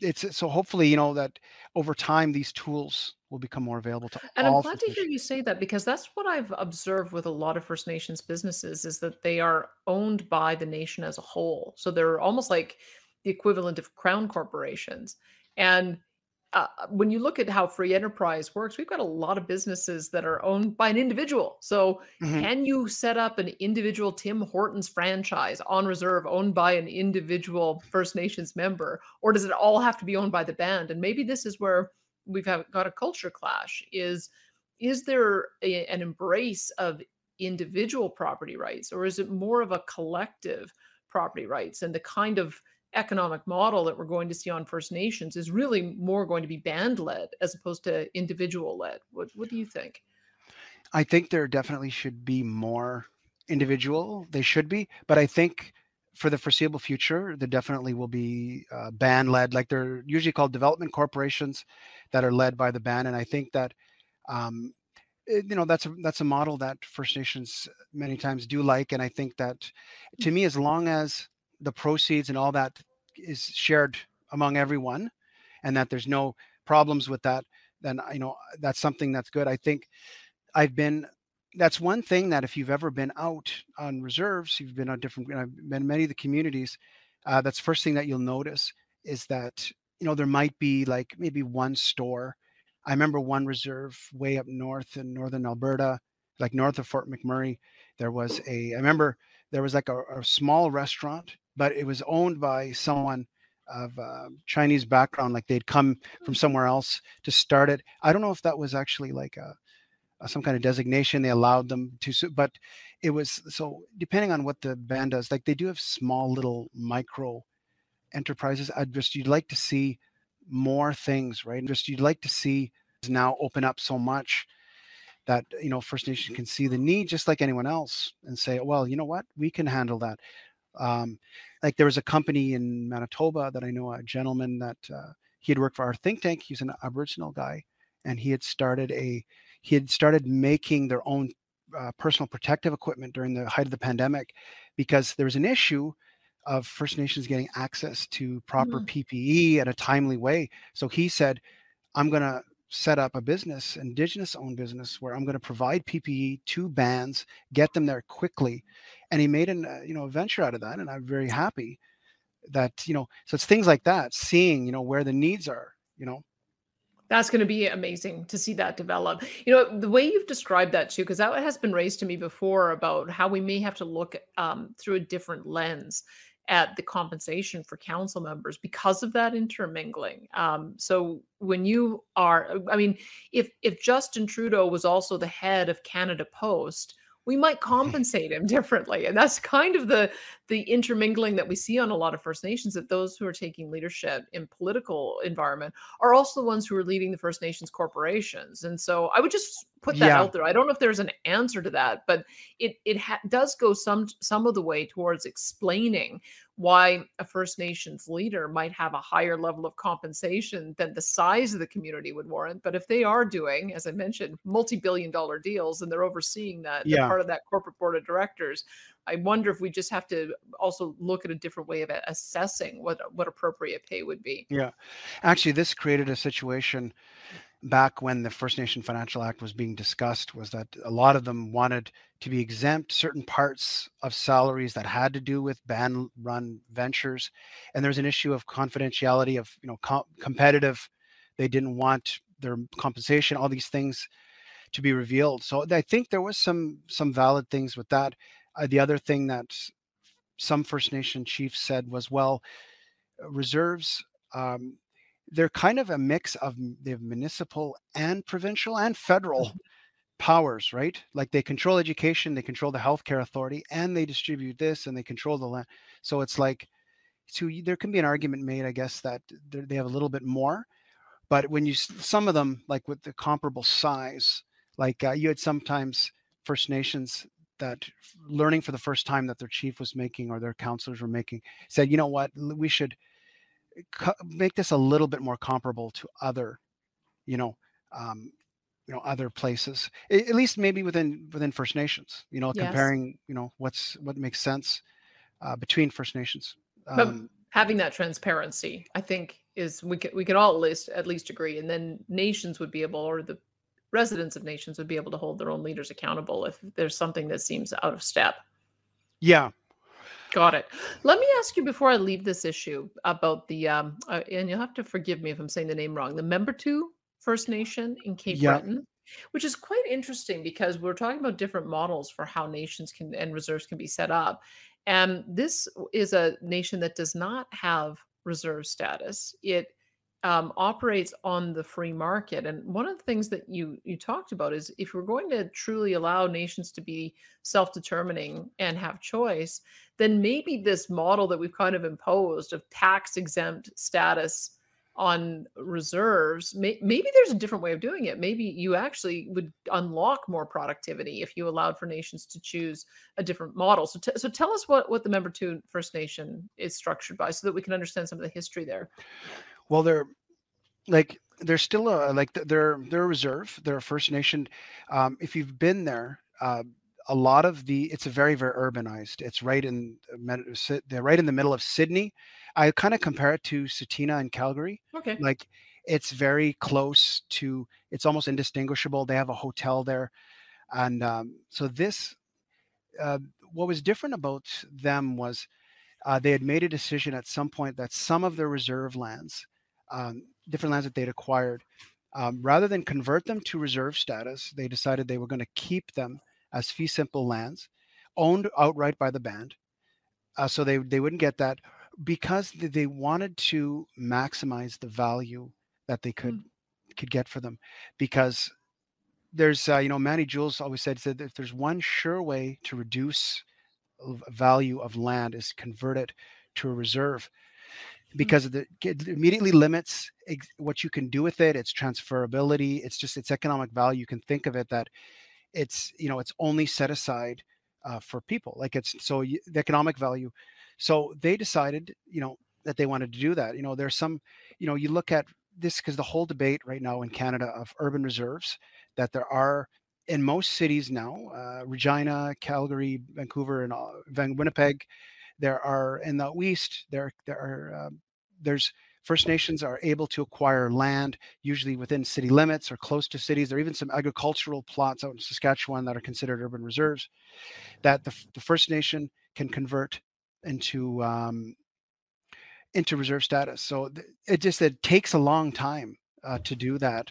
it's so hopefully you know that over time these tools will become more available to and i'm glad to hear you say that because that's what i've observed with a lot of first nations businesses is that they are owned by the nation as a whole. So they're almost like the equivalent of crown corporations. And uh, when you look at how free enterprise works, we've got a lot of businesses that are owned by an individual. So, mm-hmm. can you set up an individual Tim Hortons franchise on reserve owned by an individual First Nations member, or does it all have to be owned by the band? And maybe this is where we've got a culture clash. Is is there a, an embrace of individual property rights, or is it more of a collective property rights and the kind of economic model that we're going to see on First Nations is really more going to be band led as opposed to individual led. What, what do you think? I think there definitely should be more individual. They should be, but I think for the foreseeable future, there definitely will be uh, band led. Like they're usually called development corporations that are led by the band, and I think that. Um, it, you know that's a that's a model that First Nations many times do like, and I think that to me, as long as the proceeds and all that is shared among everyone and that there's no problems with that then you know that's something that's good. I think i've been that's one thing that if you've ever been out on reserves you've been on different i've been many of the communities uh, that's first thing that you'll notice is that you know there might be like maybe one store. I remember one reserve way up north in northern alberta like north of fort mcmurray there was a i remember there was like a, a small restaurant but it was owned by someone of uh, Chinese background, like they'd come from somewhere else to start it. I don't know if that was actually like a, uh, some kind of designation. They allowed them to, but it was so depending on what the band does. Like they do have small little micro enterprises. I'd just you'd like to see more things, right? Just you'd like to see now open up so much that you know First Nation can see the need just like anyone else and say, well, you know what, we can handle that. Um, like there was a company in Manitoba that I know a gentleman that uh, he had worked for our think tank. He's an Aboriginal guy, and he had started a he had started making their own uh, personal protective equipment during the height of the pandemic because there was an issue of First Nations getting access to proper mm. PPE at a timely way. So he said, I'm going to set up a business, indigenous owned business, where I'm going to provide PPE to bands, get them there quickly. And he made an, uh, you know, a venture out of that. And I'm very happy that, you know, so it's things like that, seeing, you know, where the needs are, you know, that's going to be amazing to see that develop. You know, the way you've described that too, because that has been raised to me before about how we may have to look um, through a different lens at the compensation for council members because of that intermingling. Um, so when you are, I mean, if if Justin Trudeau was also the head of Canada Post, we might <laughs> compensate him differently and that's kind of the the intermingling that we see on a lot of first nations that those who are taking leadership in political environment are also the ones who are leading the first nations corporations and so i would just put that yeah. out there i don't know if there's an answer to that but it it ha- does go some some of the way towards explaining why a First Nations leader might have a higher level of compensation than the size of the community would warrant. But if they are doing, as I mentioned, multi billion dollar deals and they're overseeing that, yeah. they're part of that corporate board of directors. I wonder if we just have to also look at a different way of assessing what what appropriate pay would be. Yeah, actually, this created a situation back when the First Nation Financial Act was being discussed was that a lot of them wanted to be exempt certain parts of salaries that had to do with band run ventures. And there's an issue of confidentiality of you know com- competitive they didn't want their compensation all these things to be revealed. So i think there was some some valid things with that. Uh, the other thing that some first nation chiefs said was well reserves um, they're kind of a mix of they have municipal and provincial and federal mm-hmm. powers, right? Like they control education, they control the healthcare authority, and they distribute this and they control the land. So it's like, so there can be an argument made, I guess, that they have a little bit more. But when you some of them, like with the comparable size, like uh, you had sometimes First Nations that learning for the first time that their chief was making or their councilors were making said, you know what, we should make this a little bit more comparable to other, you know, um, you know, other places, at least maybe within within First Nations. You know, yes. comparing, you know, what's what makes sense uh, between First Nations. Um, but having that transparency, I think, is we can we can all at least at least agree, and then nations would be able, or the residents of nations would be able to hold their own leaders accountable if there's something that seems out of step. Yeah, Got it. Let me ask you before I leave this issue about the um, uh, and you'll have to forgive me if I'm saying the name wrong. The Membertou First Nation in Cape yeah. Breton, which is quite interesting because we're talking about different models for how nations can and reserves can be set up. And this is a nation that does not have reserve status. It um, operates on the free market. And one of the things that you you talked about is if we're going to truly allow nations to be self-determining and have choice, then maybe this model that we've kind of imposed of tax exempt status on reserves may, maybe there's a different way of doing it maybe you actually would unlock more productivity if you allowed for nations to choose a different model so, t- so tell us what what the Membertou first nation is structured by so that we can understand some of the history there well, they're like they're still a like they're they're a reserve. They're a First Nation. Um, if you've been there, uh, a lot of the it's a very very urbanized. It's right in they're right in the middle of Sydney. I kind of compare it to Tsuut'ina in Calgary. Okay. Like it's very close to. It's almost indistinguishable. They have a hotel there, and um, so this. Uh, what was different about them was uh, they had made a decision at some point that some of their reserve lands um, different lands that they'd acquired. Um, rather than convert them to reserve status, they decided they were going to keep them as fee simple lands, owned outright by the band. Uh, so they they wouldn't get that because they wanted to maximize the value that they could mm. could get for them. Because there's uh, you know Manny Jules always said said if there's one sure way to reduce value of land is convert it to a reserve. Because the, it immediately limits ex- what you can do with it its transferability it's just its economic value you can think of it that it's you know it's only set aside uh, for people like it's so the economic value. So they decided you know that they wanted to do that. You know there's some you know you look at this because the whole debate right now in canada of urban reserves that there are in most cities now, uh, Regina, Calgary, Vancouver, and uh, Winnipeg, there are in the West there there are um, there's First Nations are able to acquire land usually within city limits or close to cities. There are even some agricultural plots out in Saskatchewan that are considered urban reserves that the, the First Nation can convert into um, into reserve status. So it just it takes a long time uh, to do that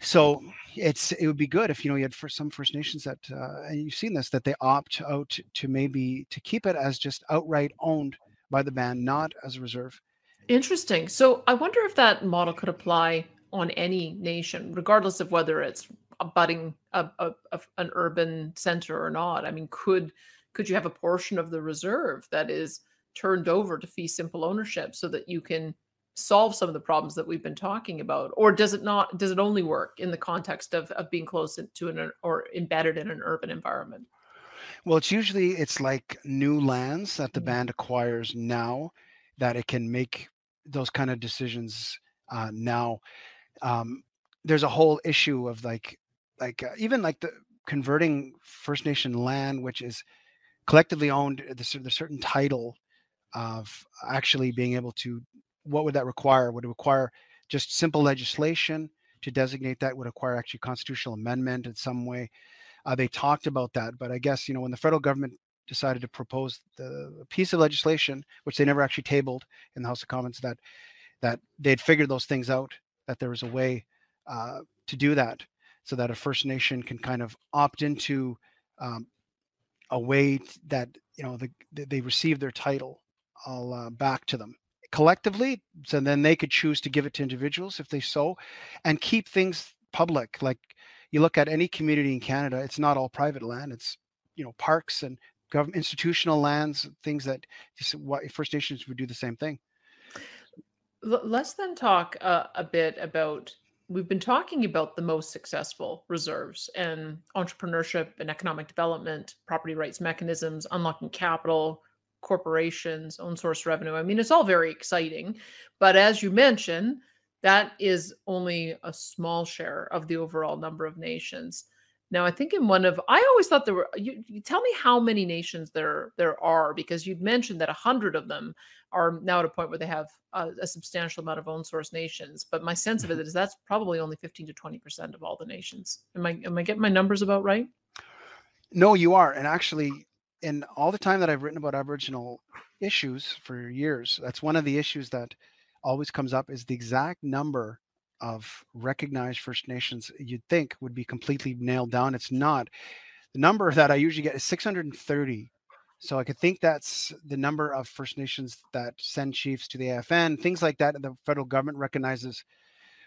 so it's it would be good if you know you had for some First Nations that uh, and you've seen this that they opt out to maybe to keep it as just outright owned by the band, not as a reserve. Interesting. So I wonder if that model could apply on any nation, regardless of whether it's abutting a, a, a, an urban center or not. I mean, could could you have a portion of the reserve that is turned over to fee simple ownership so that you can solve some of the problems that we've been talking about or does it not does it only work in the context of, of being close to an or embedded in an urban environment well it's usually it's like new lands that the Mhm. band acquires now that it can make those kind of decisions uh, now um, there's a whole issue of like like uh, even like the converting first nation land which is collectively owned the certain title of actually being able to what would that require? Would it require just simple legislation to designate that? Would require actually constitutional amendment in some way? Uh, they talked about that, but I guess you know when the federal government decided to propose the piece of legislation, which they never actually tabled in the House of Commons, that that they'd figured those things out, that there was a way uh, to do that, so that a First Nation can kind of opt into um, a way that you know the, they receive their title all uh, back to them collectively so then they could choose to give it to individuals if they so and keep things public. Like you look at any community in canada it's not all private land it's you know parks and government institutional lands things that first nations would do the same thing. Let's then talk uh, a bit about we've been talking about the most successful reserves and entrepreneurship and economic development property rights mechanisms unlocking capital corporations, own source revenue. I mean, it's all very exciting. But as you mentioned, that is only a small share of the overall number of nations. Now, I think in one of I always thought there were. You, you tell me how many nations there there are because you'd mentioned that a hundred of them are now at a point where they have a, a, substantial amount of own source nations. But my sense of it mm-hmm. that's probably only fifteen to twenty percent of all the nations. Am I am I getting my numbers about right? No, you are. And actually, in all the time that I've written about Aboriginal issues for years, that's one of the issues that always comes up is the exact number of recognized First Nations you'd think would be completely nailed down. It's not. The number that I usually get is 630. So I could think that's the number of First Nations that send chiefs to the AFN, things like that. The federal government recognizes.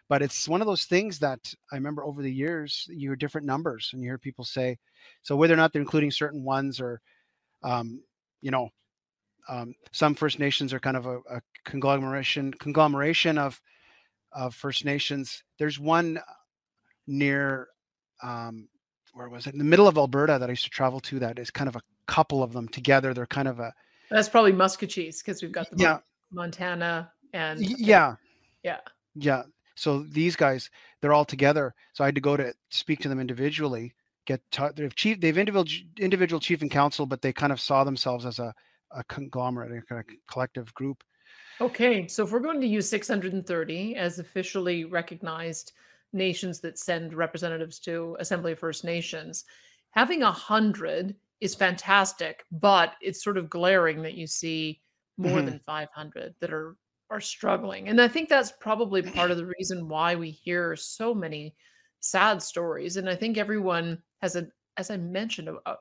But it's one of those things that I remember over the years, you hear different numbers and you hear people say, so whether or not they're including certain ones or um, you know, um, some First Nations are kind of a, a, conglomeration conglomeration of of First Nations. There's one near um, where was it in the middle of Alberta that I used to travel to. That is kind of a couple of them together. They're kind of a. That's probably Maskwacis because we've got the yeah. Montana and yeah yeah yeah. So these guys, they're all together. So I had to go to speak to them individually get they've chief they've individual individual chief and council, but they kind of saw themselves as a, a conglomerate, a kind of collective group. Okay, so if we're going to use 630 as officially recognized nations that send representatives to Assembly of First Nations, having a hundred is fantastic, but it's sort of glaring that you see more mm-hmm. than 500 that are are struggling, and I think that's probably part of the reason why we hear so many sad stories. And I think everyone has a, as I mentioned, a,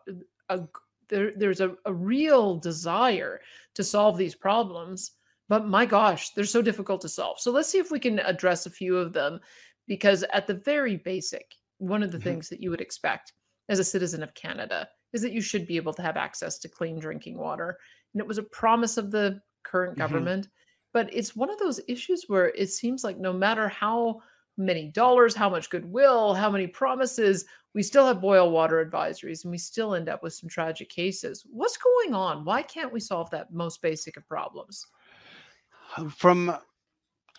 a, there, there's a, a real desire to solve these problems. But my gosh, they're so difficult to solve. So let's see if we can address a few of them, because at the very basic, one of the Mhm. things that you would expect as a citizen of Canada is that you should be able to have access to clean drinking water. And it was a promise of the current Mhm. government. But it's one of those issues where it seems like no matter how many dollars, how much goodwill, how many promises, we still have boil water advisories and we still end up with some tragic cases. What's going on? Why can't we solve that most basic of problems? Uh, From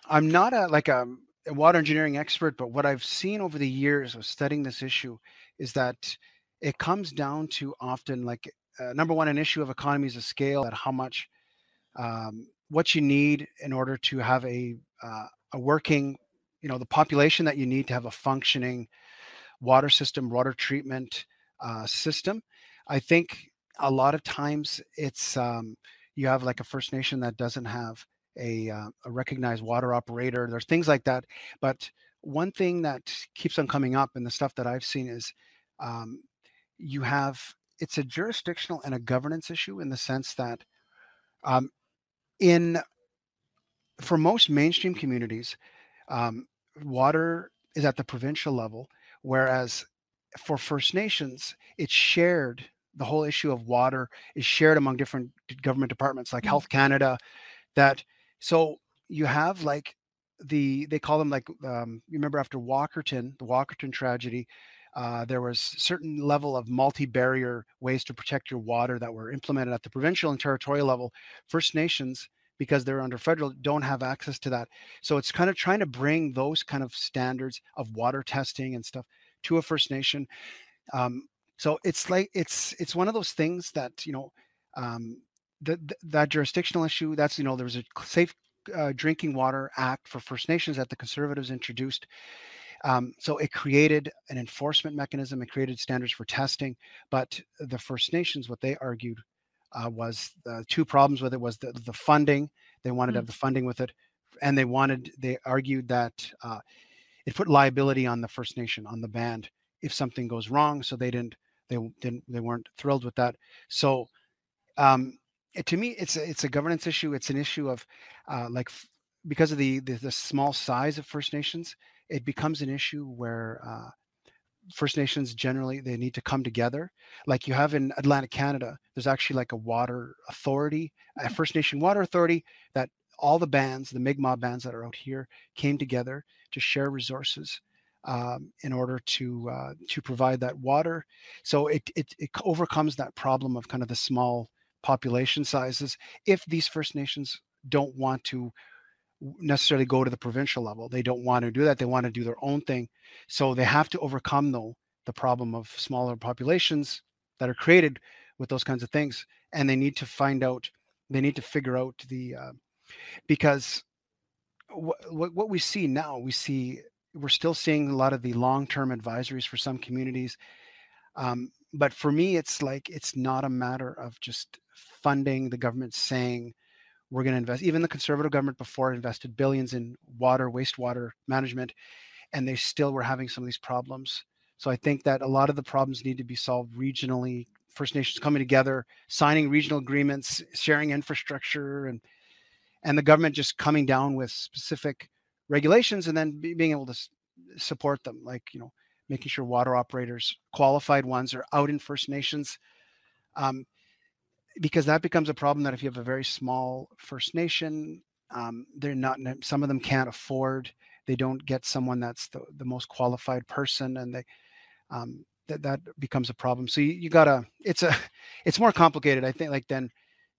I'm not a like a, a water engineering expert, but what I've seen over the years of studying this issue is that it comes down to often like uh, number one, an issue of economies of scale, at how much um, what you need in order to have a uh, a working, you know, the population that you need to have a functioning water system, water treatment uh, system. I think a lot of times it's um, you have like a First Nation that doesn't have a, uh, a recognized water operator. There's things like that. But one thing that keeps on coming up in the stuff that I've seen is um, you have it's a jurisdictional and a governance issue in the sense that um, in for most mainstream communities, um, water is at the provincial level, whereas for First Nations, it's shared. The whole issue of water is shared among different government departments like Mm. Health Canada. That so you have like the they call them like um, you remember after Walkerton, the Walkerton tragedy, uh, there was certain level of multi-barrier ways to protect your water that were implemented at the provincial and territorial level. First Nations, because they're under federal, don't have access to that. So it's kind of trying to bring those kind of standards of water testing and stuff to a First Nation. Um, so it's like it's it's one of those things that you know um, that that jurisdictional issue. That's you know there was a safe uh, drinking water act for First Nations that the Conservatives introduced um, so it created an enforcement mechanism. It created standards for testing. But the First Nations, what they argued uh, was the two problems with it was the, the funding. They wanted to Mm. have the funding with it, and they wanted. They argued that uh, it put liability on the First Nation, on the band, if something goes wrong. So they didn't. They didn't. They weren't thrilled with that. So um, it, to me, it's a, it's a governance issue. It's an issue of uh, like f- because of the, the the small size of First Nations, it becomes an issue where uh, First Nations generally they need to come together. Like you have in Atlantic Canada, there's actually like a water authority, a First Nation water authority that all the bands, the Mi'kmaq bands that are out here, came together to share resources um, in order to uh, to provide that water. So it, it it overcomes that problem of kind of the small population sizes. If these First Nations don't want to necessarily go to the provincial level. They don't want to do that. They want to do their own thing. So they have to overcome though the problem of smaller populations that are created with those kinds of things, and they need to find out. They need to figure out the uh, because what what we see now, we see we're still seeing a lot of the long-term advisories for some communities. Um, but for me, it's like it's not a matter of just funding the government saying we're going to invest. Even the conservative government before invested billions in water, wastewater management, and they still were having some of these problems. So I think that a lot of the problems need to be solved regionally. First Nations coming together, signing regional agreements, sharing infrastructure, and and the government just coming down with specific regulations, and then be, being able to s- support them, like you know, making sure water operators, qualified ones, are out in First Nations. Um, because that becomes a problem that if you have a very small First Nation, um, they're not. Some of them can't afford. They don't get someone that's the, the most qualified person, and they um, that that becomes a problem. So you, you gotta. It's a. <laughs> It's more complicated, I think. Like then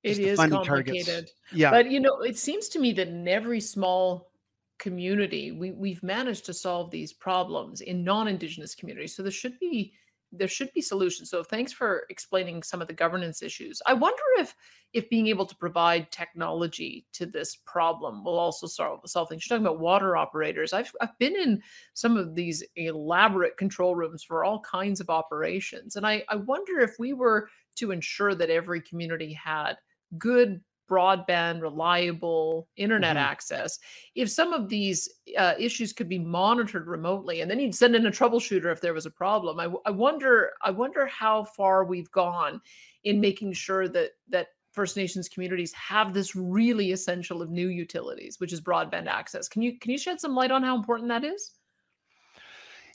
it is just the is funding targets. complicated. Yeah. But you know, it seems to me that in every small community, we we've managed to solve these problems in non-indigenous communities. So there should be there should be solutions. So thanks for explaining some of the governance issues. I wonder if if being able to provide technology to this problem will also solve solve things. You're talking about water operators. I've I've been in some of these elaborate control rooms for all kinds of operations. And I, I wonder if we were to ensure that every community had good broadband reliable internet Mhm. access if some of these uh, issues could be monitored remotely and then you'd send in a troubleshooter if there was a problem I, I wonder i wonder how far we've gone in making sure that that first nations communities have this really essential of new utilities which is broadband access can you can you shed some light on how important that is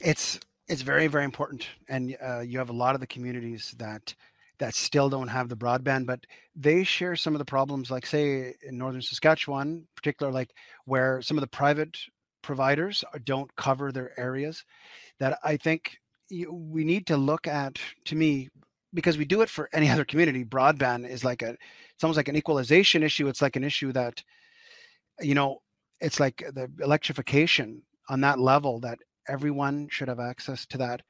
it's It's very, very important, and uh, you have a lot of the communities that that still don't have the broadband, but they share some of the problems, like say in northern Saskatchewan, particular like where some of the private providers don't cover their areas. That I think we need to look at. To me, because we do it for any <laughs> other community, broadband is like a, it's almost like an equalization issue. It's like an issue that, you know, it's like the electrification on that level that everyone should have access to that.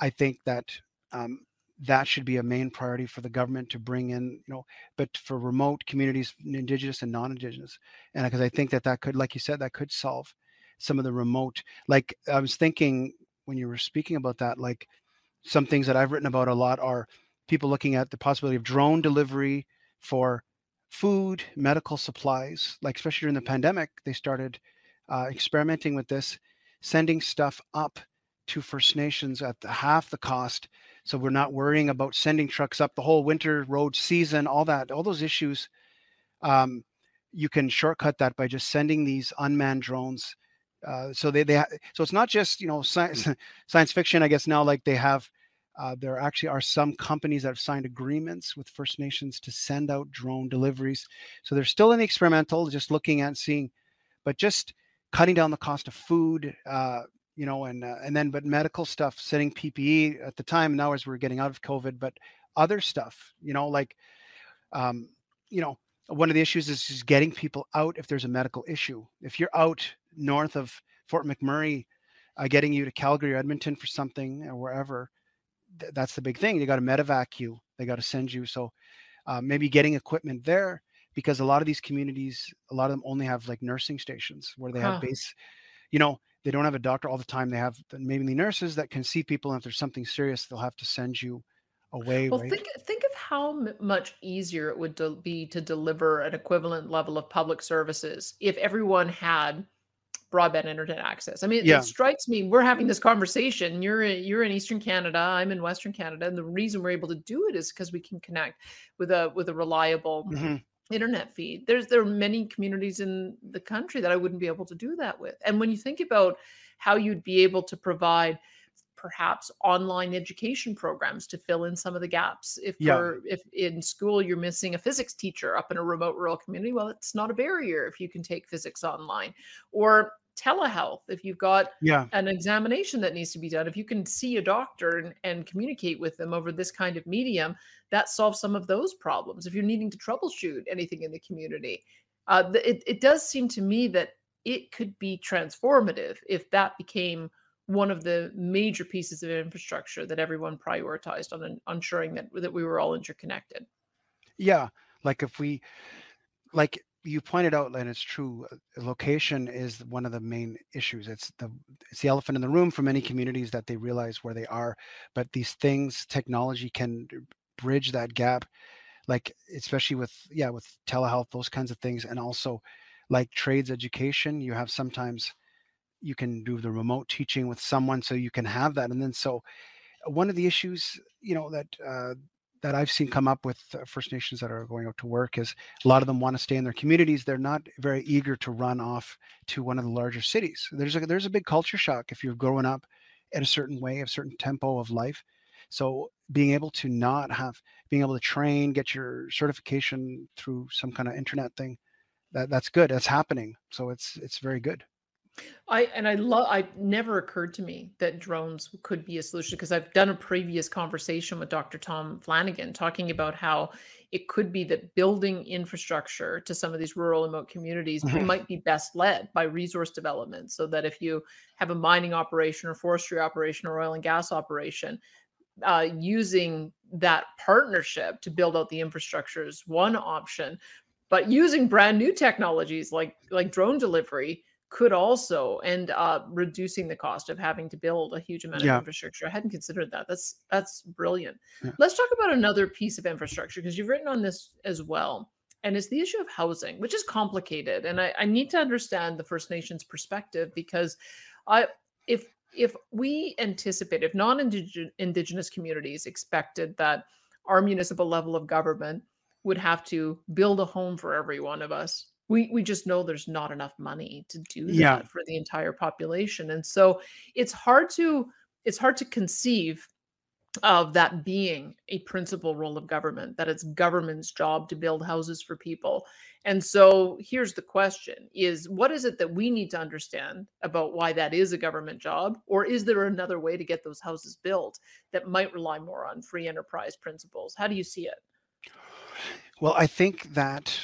I think that um, that should be a main priority for the government to bring in, you know, but for remote communities, indigenous and non-indigenous, and because I think that that could, like you said, that could solve some of the remote. Like I was thinking when you were speaking about that, like some things that I've written about a lot are people looking at the possibility of drone delivery for food, medical supplies. Like especially during the pandemic, they started uh, experimenting with this sending stuff up to First Nations at the, half the cost. So we're not worrying about sending trucks up the whole winter road season, all that, all those issues. Um, you can shortcut that by just sending these unmanned drones. Uh, so they, they so it's not just you know science <laughs> science fiction. I guess now like they have uh, there actually are some companies that have signed agreements with First Nations to send out drone deliveries. So they're still in the experimental, just looking at seeing, but just cutting down the cost of food, uh, you know, and uh, and then but medical stuff, setting PPE at the time. Now as we're getting out of COVID, but other stuff, you know, like, um, you know, one of the issues is just getting people out if there's a medical issue. If you're out north of Fort McMurray, uh, getting you to Calgary or Edmonton for something or wherever, th- that's the big thing. They got to medevac you. They got to send you. So uh, maybe getting equipment there because a lot of these communities, a lot of them only have like nursing stations where they huh. have base, you know, they don't have a doctor all the time. They have maybe the nurses that can see people. And if there's something serious, they'll have to send you away. Well, right? think think of how much easier it would de- be to deliver an equivalent level of public services if everyone had broadband internet access. I mean, yeah. it strikes me we're having this conversation. You're in, you're in Eastern Canada, I'm in Western Canada, and the reason we're able to do it is because we can connect with a with a reliable mm-hmm internet feed. There's there are many communities in the country that I wouldn't be able to do that with. And when you think about how you'd be able to provide perhaps online education programs to fill in some of the gaps if yeah. for if in school you're missing a physics teacher up in a remote rural community well it's not a barrier if you can take physics online or telehealth if you've got yeah. an examination that needs to be done. If you can see a doctor and, and communicate with them over this kind of medium that solves some of those problems. If you're needing to troubleshoot anything in the community uh, it, it does seem to me that it could be transformative if that became one of the major pieces of infrastructure that everyone prioritized on ensuring that that we were all interconnected. Yeah like if we like you pointed out and it's true uh, location is one of the main issues. It's the it's the elephant in the room for many communities that they realize where they are but these things technology can bridge that gap like especially with yeah with telehealth those kinds of things and also like trades education you have sometimes you can do the remote teaching with someone so you can have that and then so one of the issues you know that uh, that I've seen come up with uh, First Nations that are going out to work is a lot of them want to stay in their communities. They're not very eager to run off to one of the larger cities. There's a there's a big culture shock if you're growing up in a certain way, a certain tempo of life. So being able to not have being able to train, get your certification through some kind of internet thing, that that's good. That's happening. So it's it's very good. I and I love I never occurred to me that drones could be a solution because I've done a previous conversation with Dr. Tom Flanagan talking about how it could be that building infrastructure to some of these rural remote communities mm-hmm. might be best led by resource development so that if you have a mining operation or forestry operation or oil and gas operation uh, using that partnership to build out the infrastructure is one option but using brand new technologies like like drone delivery could also end up reducing the cost of having to build a huge amount yeah. of infrastructure. I hadn't considered that. That's that's brilliant. Yeah. Let's talk about another piece of infrastructure because you've written on this as well. And it's the issue of housing, which is complicated. And I, I need to understand the First Nations perspective because I if if we anticipate, if non-indigenous communities expected that our municipal level of government would have to build a home for every one of us we we just know there's not enough money to do that yeah. for the entire population and so it's hard to it's hard to conceive of that being a principal role of government, that it's government's job to build houses for people. And so here's the question is what is it that we need to understand about why that is a government job? Or is there another way to get those houses built that might rely more on free enterprise principles? How do you see it? Well, I think that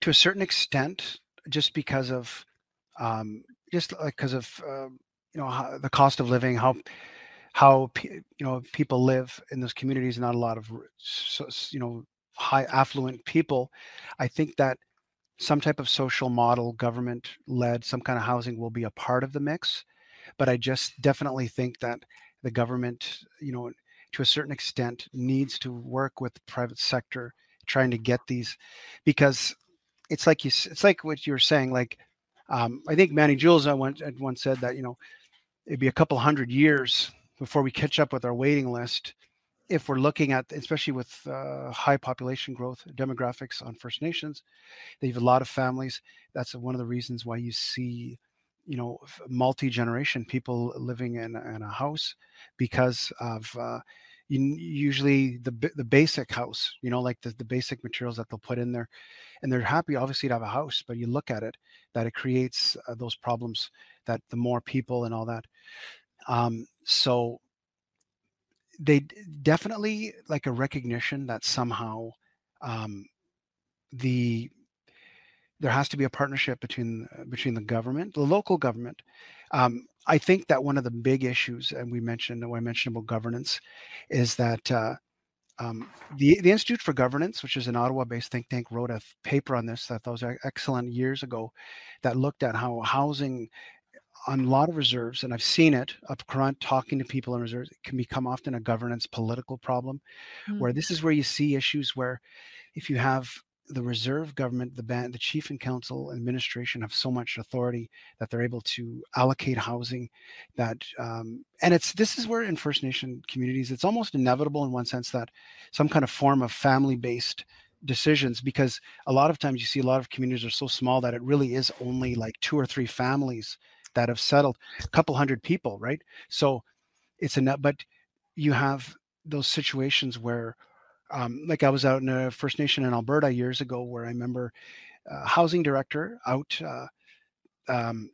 to a certain extent, just because of um, just because of uh, you know how, the cost of living, how how you know people live in those communities, not a lot of you know high affluent people. I think that some type of social model, government led, some kind of housing will be a part of the mix. But I just definitely think that the government, you know, to a certain extent, needs to work with the private sector trying to get these because it's like you it's like what you were saying like um, i think manny jules I once, once said that you know it'd be a couple hundred years before we catch up with our waiting list if we're looking at especially with uh, high population growth demographics on first nations. They have a lot of families. That's one of the reasons why you see you know multi-generation people living in, in a house because of uh, usually the the basic house you know like the, the basic materials that they'll put in there and they're happy obviously to have a house but you look at it that it creates uh, those problems that the more people and all that um, so they definitely like a recognition that somehow um, the there has to be a partnership between uh, between the government, the local government. Um, I think that one of the big issues, and we mentioned, when I mentioned about governance, is that uh, um, the the Institute for Governance, which is an Ottawa-based think tank, wrote a paper on this that was excellent years ago, that looked at how housing on a lot of reserves, and I've seen it up front talking to people in reserves, it can become often a governance political problem, mm. where this is where you see issues where if you have the reserve government, the band, the chief and council administration have so much authority that they're able to allocate housing. That um, and it's this is where in First Nation communities it's almost inevitable in one sense that some kind of form of family-based decisions because a lot of times you see a lot of communities are so small that it really is only like two or three families that have settled, a couple hundred people, right? So it's net, but you have those situations where um, like I was out in a First Nation in Alberta years ago, where I remember a housing director out. Uh, um,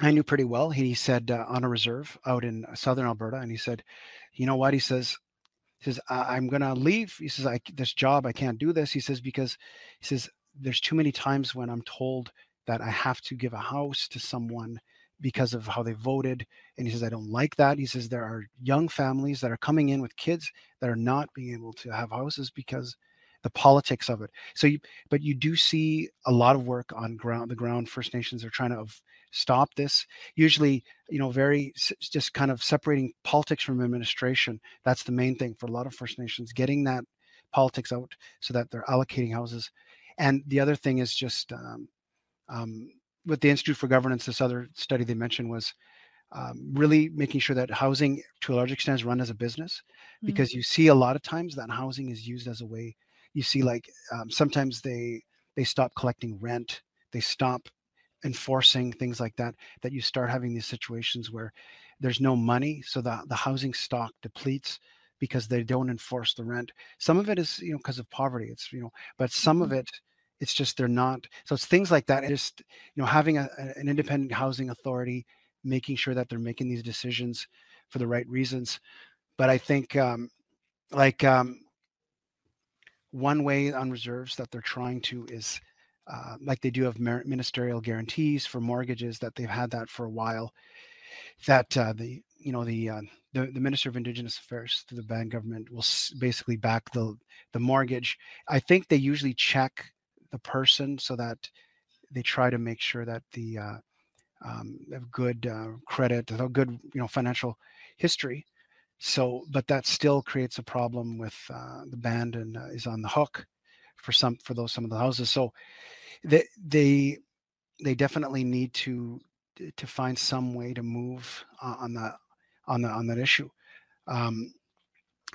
I knew pretty well. He said uh, on a reserve out in southern Alberta, and he said, "You know what?" He says, "He says I- am gonna leave." He says, "I this job I can't do this." He says because he says there's too many times when I'm told that I have to give a house to someone because of how they voted. And he says, I don't like that. He says, there are young families that are coming in with kids that are not being able to have houses because the politics of it. So, you, but you do see a lot of work on ground. The ground First Nations are trying to stop this. Usually, you know, very just kind of separating politics from administration. That's the main thing for a lot of First Nations, getting that politics out so that they're allocating houses. And the other thing is just um, um, with the Institute for Governance, this other study they mentioned was um, really making sure that housing, to a large extent, is run as a business, mm-hmm. because you see a lot of times that housing is used as a way. You see, like um, sometimes they they stop collecting rent, they stop enforcing things like that. That you start having these situations where there's no money, so the the housing stock depletes because they don't enforce the rent. Some of it is you know because of poverty. It's you know, but some mm-hmm. of it it's just they're not. So it's things like that. Just you know, having a, an independent housing authority, making sure that they're making these decisions for the right reasons. But I think, um, like um, one way on reserves that they're trying to is uh, like they do have ministerial guarantees for mortgages that they've had that for a while. That uh, the you know the, uh, the the minister of indigenous affairs to the band government will basically back the the mortgage i think they usually check the person so that they try to make sure that the uh, um, have good uh, credit, a good you know financial history. So, but that still creates a problem with uh, the band and uh, is on the hook for some for those some of the houses. So, they they they definitely need to to find some way to move on the on the on that issue. Um,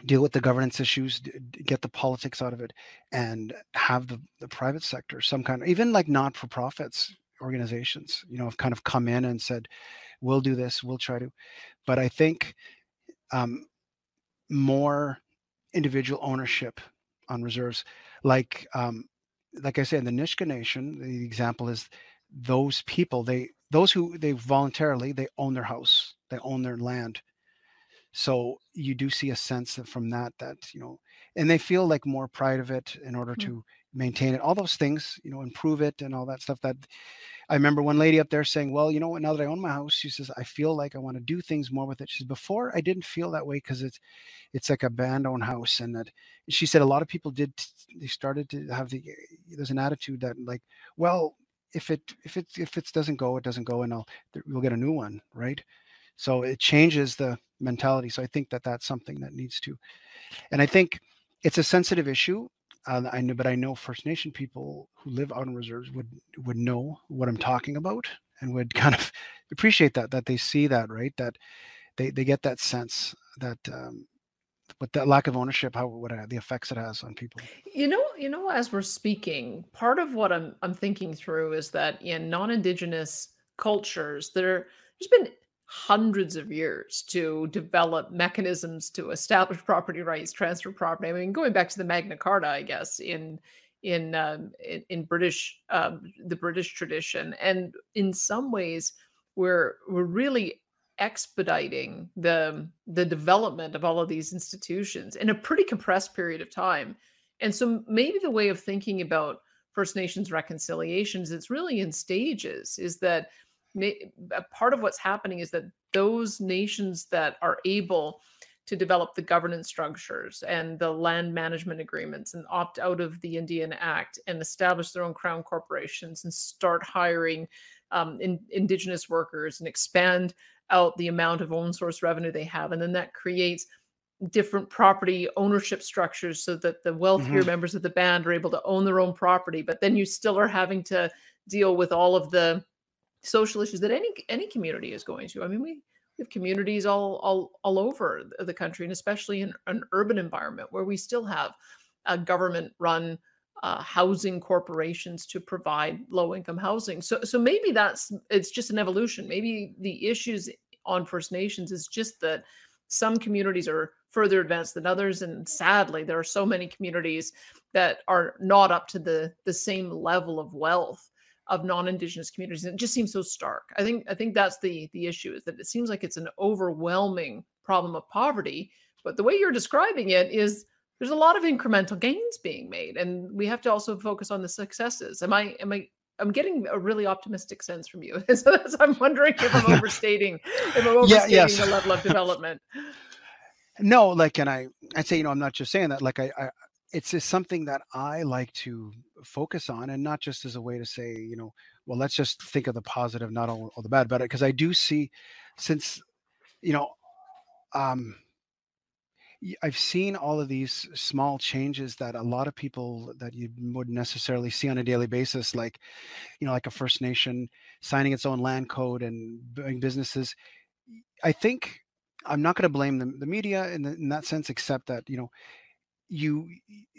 deal with the governance issues get the politics out of it and have the, the private sector some kind of even like not for profits organizations you know have kind of come in and said we'll do this we'll try to but I think um, more individual ownership on reserves, like um, like I said, in the Nisga'a Nation, the example is those people they those who they voluntarily they own their house, they own their land. So you do see a sense from that that you know, and they feel like more pride of it in order mm-hmm. to maintain it. All those things, you know, improve it and all that stuff that I remember one lady up there saying, "Well, you know what? Now that I own my house, she says I feel like I want to do things more with it." She says, "Before I didn't feel that way because it's it's like a band-owned house." And that she said a lot of people did. They started to have the there's an attitude that like, well, if it if it if it doesn't go, it doesn't go, and I'll we'll get a new one, right? So it changes the mentality. So I think that that's something that needs to, and I think it's a sensitive issue uh, I know, but I know First Nation people who live out reserves would would know what I'm talking about and would <laughs> kind of appreciate that that they see that right that they they get that sense that um, but that lack of ownership how what uh, the effects it has on people you know you know as we're speaking part of what i'm i'm thinking through is that in non-indigenous cultures there there's been hundreds of years to develop mechanisms to establish property rights, transfer property. I mean, going back to the Magna Carta, I guess in in um, in, in, British um, the British tradition, and in some ways, we're we're really expediting the the development of all of these institutions in a pretty compressed period of time. And so maybe the way of thinking about First Nations reconciliations, it's really in stages, is that part of what's happening is that those nations that are able to develop the governance structures and the land management agreements and opt out of the Indian Act and establish their own crown corporations and start hiring um, in, indigenous workers and expand out the amount of own source revenue they have. And then that creates different property ownership structures so that the wealthier mm-hmm. members of the band are able to own their own property. But then you still are having to deal with all of the social issues that any any community is going to. I mean, we, we have communities all all all over the country, and especially in an urban environment where we still have government run uh, housing corporations to provide low income housing. So so maybe that's it's just an evolution. Maybe the issues on First Nations is just that some communities are further advanced than others and sadly there are so many communities that are not up to the the same level of wealth of non-indigenous communities and it just seems so stark. I think i think that's the the issue is that it seems like it's an overwhelming problem of poverty but the way you're describing it is there's a lot of incremental gains being made and we have to also focus on the successes. Am i am i i'm getting a really optimistic sense from you <laughs> so i'm wondering if i'm overstating if i'm <laughs> overstating yeah, yes. the level of development. No like and i i'd say you know i'm not just saying that like i, I it's just something that I like to focus on, and not just as a way to say, you know, well, let's just think of the positive, not all, all the bad. But because I do see, since, you know, um, I've seen all of these small changes that a lot of people that you wouldn't necessarily see on a daily basis, like, you know, like a First Nation signing its own land code and doing businesses. I think I'm not going to blame the, the media in, the, in that sense, except that, you know, you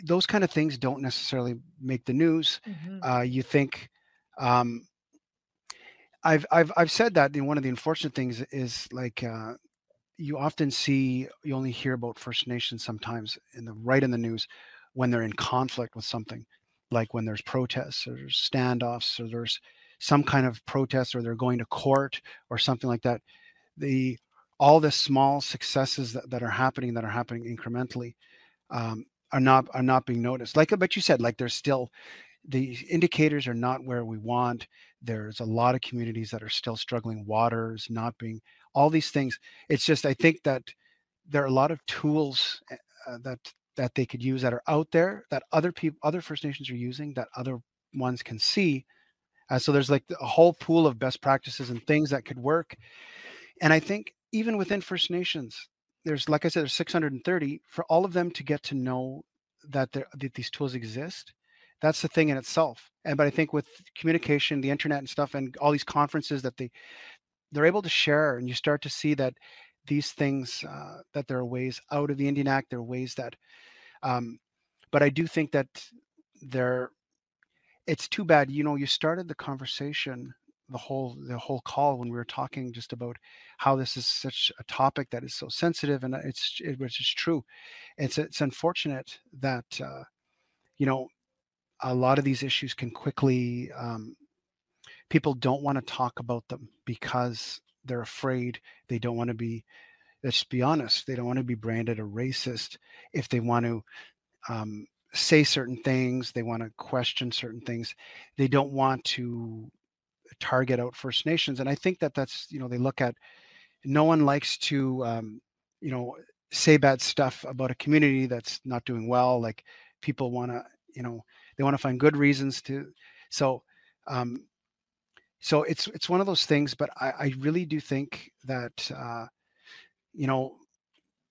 those kind of things don't necessarily make the news. Mm-hmm. Uh, you think um, I've I've I've said that you know, one of the unfortunate things is like uh, you often see you only hear about First Nations sometimes in the right in the news when they're in conflict with something, like when there's protests or there's standoffs or there's some kind of protest or they're going to court or something like that. The all the small successes that, that are happening that are happening incrementally um, are not are not being noticed. Like but you said, like there's still the indicators are not where we want. There's a lot of communities that are still struggling. Waters not being all these things. It's just I think that there are a lot of tools eh, uh, that that they could use that are out there that other people other First Nations are using that other ones can see. Uh, so there's like a whole pool of best practices and things that could work. And I think even within First Nations, there's like I said, there's 630 for all of them to get to know that there that these tools exist. That's the thing in itself. And but I think with communication, the internet and stuff, and all these conferences that they they're able to share, and you start to see that these things uh, that there are ways out of the Indian Act. There are ways that, um, but I do think that there. It's too bad. You know, you started the conversation the whole the whole call when we were talking just about how this is such a topic that is so sensitive and it's it, which is true. It's it's unfortunate that uh, you know a lot of these issues can quickly um, people don't want to talk about them because they're afraid they don't want to be let's be honest they don't want to be branded a racist. If they want to um, say certain things they want to question certain things they don't want to target out first nations and i think that that's you know they look at no one likes to um, you know say bad stuff about a community that's not doing well like people want to you know they want to find good reasons to so um so it's it's one of those things but i, I really do think that uh you know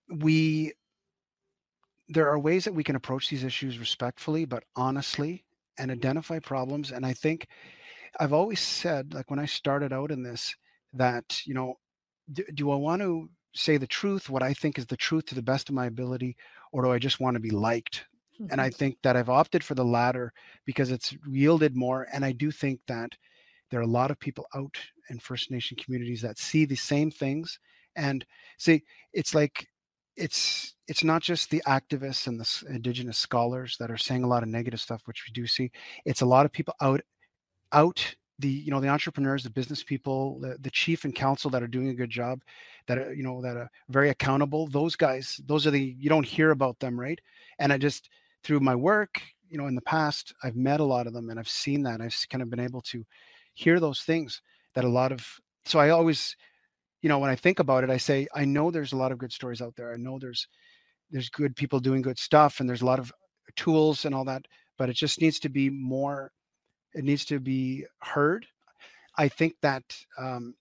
we there are ways that we can approach these issues respectfully but honestly and identify problems and i think i've always said like when i started out in this that you know do, do i want to say the truth what i think is the truth to the best of my ability or do i just want to be liked mm-hmm. and i think that i've opted for the latter because it's yielded more and i do think that there are a lot of people out in first nation communities that see the same things and see it's like it's it's not just the activists and the indigenous scholars that are saying a lot of negative stuff which we do see it's a lot of people out out the you know the entrepreneurs the business people the, the chief and council that are doing a good job that are you know that are very accountable those guys those are the you don't hear about them right? And i just through my work you know in the past i've met a lot of them and i've seen that i've kind of been able to hear those things that a lot of so i always you know when i think about it i say i know there's a lot of good stories out there. I know there's there's good people doing good stuff and there's a lot of tools and all that but it just needs to be more it needs to be heard. I think that um,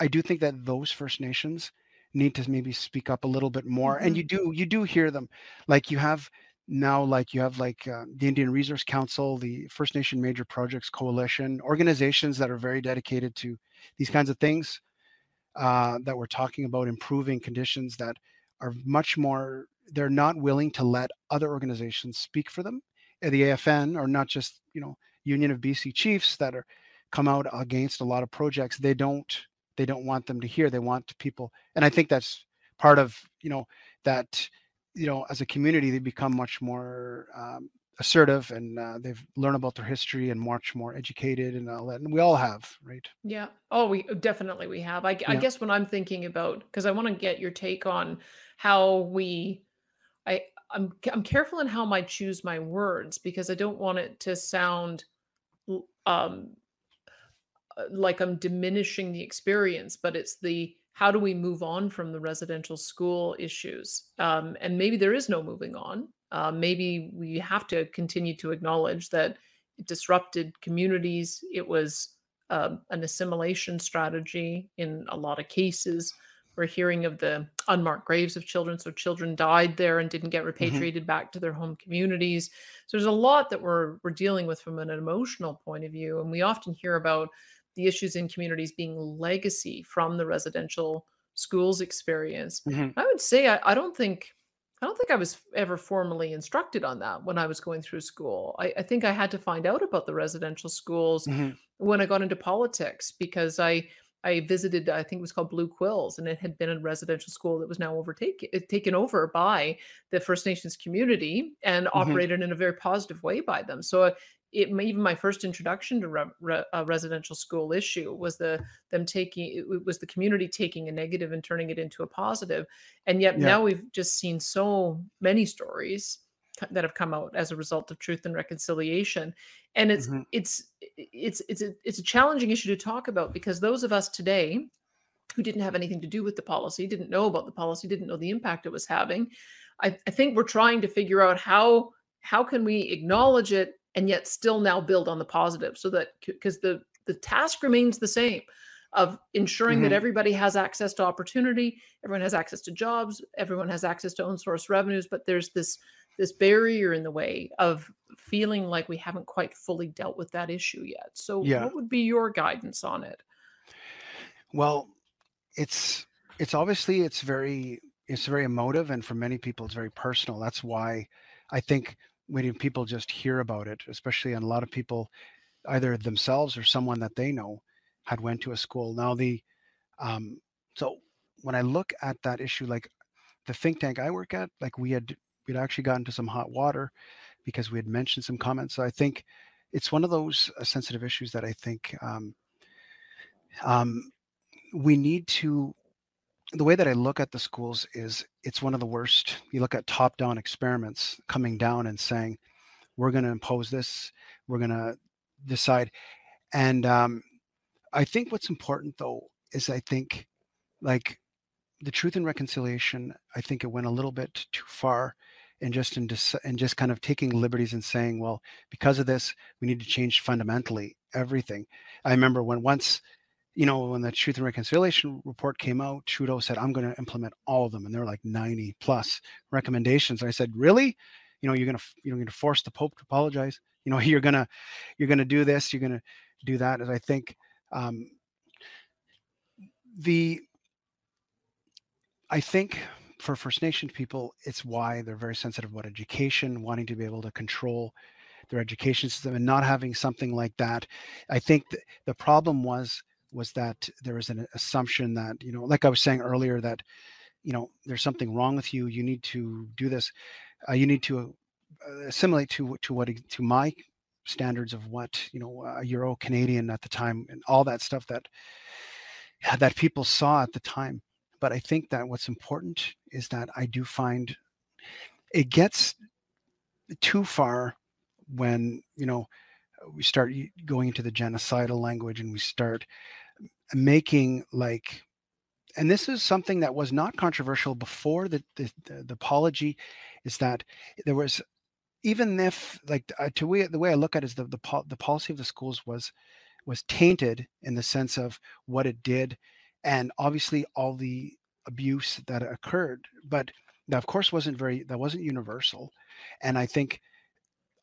I do think that those First Nations need to maybe speak up a little bit more, mm-hmm. and you do you do hear them, like you have now, like you have like uh, the Indian Resource Council, the First Nation Major Projects Coalition, organizations that are very dedicated to these kinds of things uh, that we're talking about improving conditions that are much more. They're not willing to let other organizations speak for them. The AFN, or not just you know Union of BC Chiefs that are come out against a lot of projects. They don't they don't want them to hear. They want people, and I think that's part of you know that you know as a community they become much more um, assertive and uh, they've learned about their history and much more educated and all that and we all have right yeah oh we definitely we have i, yeah. I guess when i'm thinking about because i want to get your take on how we i i'm i'm careful in how i choose my words because i don't want it to sound um uh, like I'm diminishing the experience, but it's the how do we move on from the residential school issues? Um, and maybe there is no moving on. Uh, maybe we have to continue to acknowledge that it disrupted communities. It was um, an assimilation strategy in a lot of cases. We're hearing of the unmarked graves of children. So children died there and didn't get mm-hmm. repatriated mm-hmm. back to their home communities. So there's a lot that we're we're dealing with from an emotional point of view. And we often hear about the issues in communities being legacy from the residential schools experience. Mm-hmm. I would say I, I, don't think I don't think I was ever formally instructed on that when I was going through school. I, I think I had to find out about the residential schools mm-hmm. when I got into politics because I I visited, I think it was called Blue Quills, and it had been a residential school that was now overtaken eh, taken over by the First Nations community and mm-hmm. operated in a very positive way by them. So it even my first introduction to re, re, a residential school issue was the them taking it was the community taking a negative and turning it into a positive, and yet yeah. now we've just seen so many stories that have come out as a result of truth and reconciliation and it's mm-hmm. it's it's it's a, it's a challenging issue to talk about because those of us today who didn't have anything to do with the policy didn't know about the policy didn't know the impact it was having I, I think we're trying to figure out how how can we acknowledge it and yet still now build on the positive so that because the the task remains the same of ensuring mm-hmm. that everybody has access to opportunity everyone has access to jobs everyone has access to own source revenues but there's this this barrier in the way of feeling like we haven't quite fully dealt with that issue yet. So yeah. what would be your guidance on it? Well, it's it's obviously it's very it's very emotive and for many people it's very personal. That's why I think when people just hear about it, especially and a lot of people either themselves or someone that they know, had went to a school. Now the um, so when I look at that issue, like the think tank I work at, like we had we'd actually gotten to some hot water because we had mentioned some comments. So I think it's one of those uh, sensitive issues that I think um, um, we need to. The way that I look at the schools is it's one of the worst. You look at top-down experiments coming down and saying, "We're going to impose this. We're going to decide," and um, I think what's important though is I think like the truth and reconciliation, I think it went a little bit too far and just in dis- and just kind of taking liberties and saying, well, because of this, we need to change fundamentally everything. I remember when once, you know, when the Truth and Reconciliation report came out, Trudeau said, I'm going to implement all of them, and there were like 90 plus recommendations. I said, really? You know, you're going to you're going to force the Pope to apologize. You know, <laughs> you're gonna you're gonna do this, you're gonna do that. As I think um, the I think for First Nations people, it's why they're very sensitive about education, wanting to be able to control their education system and not having something like that. I think the problem was was that there was an assumption that you know, like I was saying earlier, that you know there's something wrong with you. You need to do this. Uh, you need to uh, assimilate to to what to my standards of what you know a Euro Canadian at the time and all that stuff that that people saw at the time. But I think that what's important is that I do find it gets too far when you know we start going into the genocidal language and we start making like and this is something that was not controversial before the the, the, the apology is that there was even if like uh, to way the way I look at it is the the, the policy of the schools was was tainted in the sense of what it did and obviously all the abuse that occurred but that of course wasn't very that wasn't universal and i think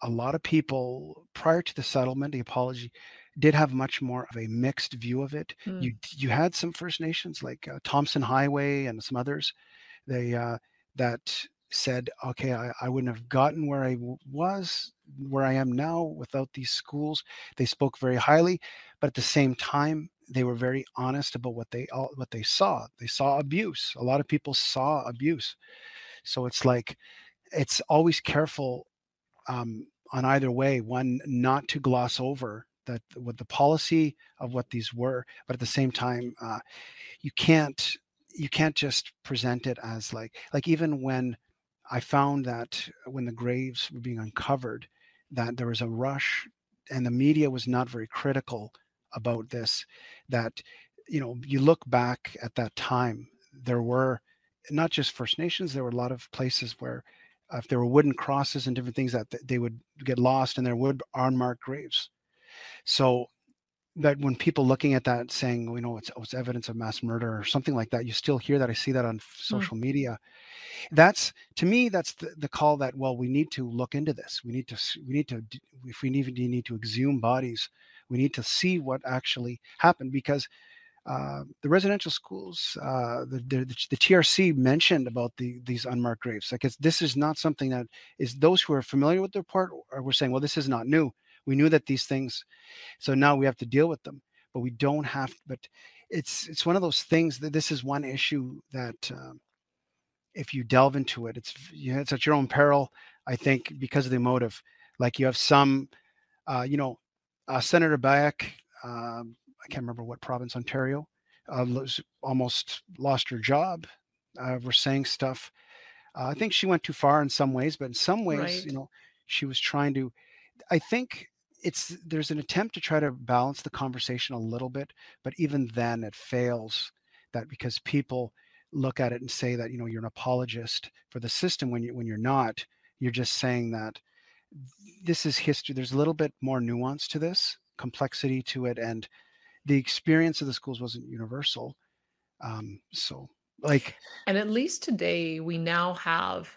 a lot of people prior to the settlement the apology did have much more of a mixed view of it. Mm. you you had some first nations like uh, Tomson Highway and some others they uh, that said okay I, I wouldn't have gotten where i w- was where i am now without these schools. They spoke very highly but at the same time they were very honest about what they what they saw. They saw abuse. A lot of people saw abuse. So it's like it's always careful um, on either way. One, not to gloss over that what the policy of what these were, but at the same time, uh, you can't you can't just present it as like like even when I found that when the graves were being uncovered, that there was a rush and the media was not very critical about this that you know you look back at that time there were not just first nations there were a lot of places where uh, if there were wooden crosses and different things that they would get lost and there would unmarked graves so that when people looking at that saying you know it's, oh, it's evidence of mass murder or something like that you still hear that i see that on mm. social mm. media that's to me that's the, the call that well we need to look into this we need to we need to if we need, need to exhume bodies we need to see what actually happened because uh, the residential schools, uh, the, the, the TRC mentioned about the these unmarked graves. Like this is not something that is those who are familiar with the report are we're saying, well, this is not new. We knew that these things, so now we have to deal with them. But we don't have. But it's it's one of those things that this is one issue that um, if you delve into it, it's you know, it's at your own peril. I think because of the motive, like you have some, uh, you know, uh, Senator Beyak, um, I can't remember what province, Ontario, uh, almost lost her job. Uh, we're saying stuff. Uh, I think she went too far in some ways, but in some ways, right. you know, she was trying to. I think it's there's an attempt to try to balance the conversation a little bit, but even then it fails. That because people look at it and say that you know you're an apologist for the system when you when you're not. You're just saying that this is history. There's a little bit more nuance to this, complexity to it, and the experience of the schools wasn't universal. Um, so, like, and at least today, we now have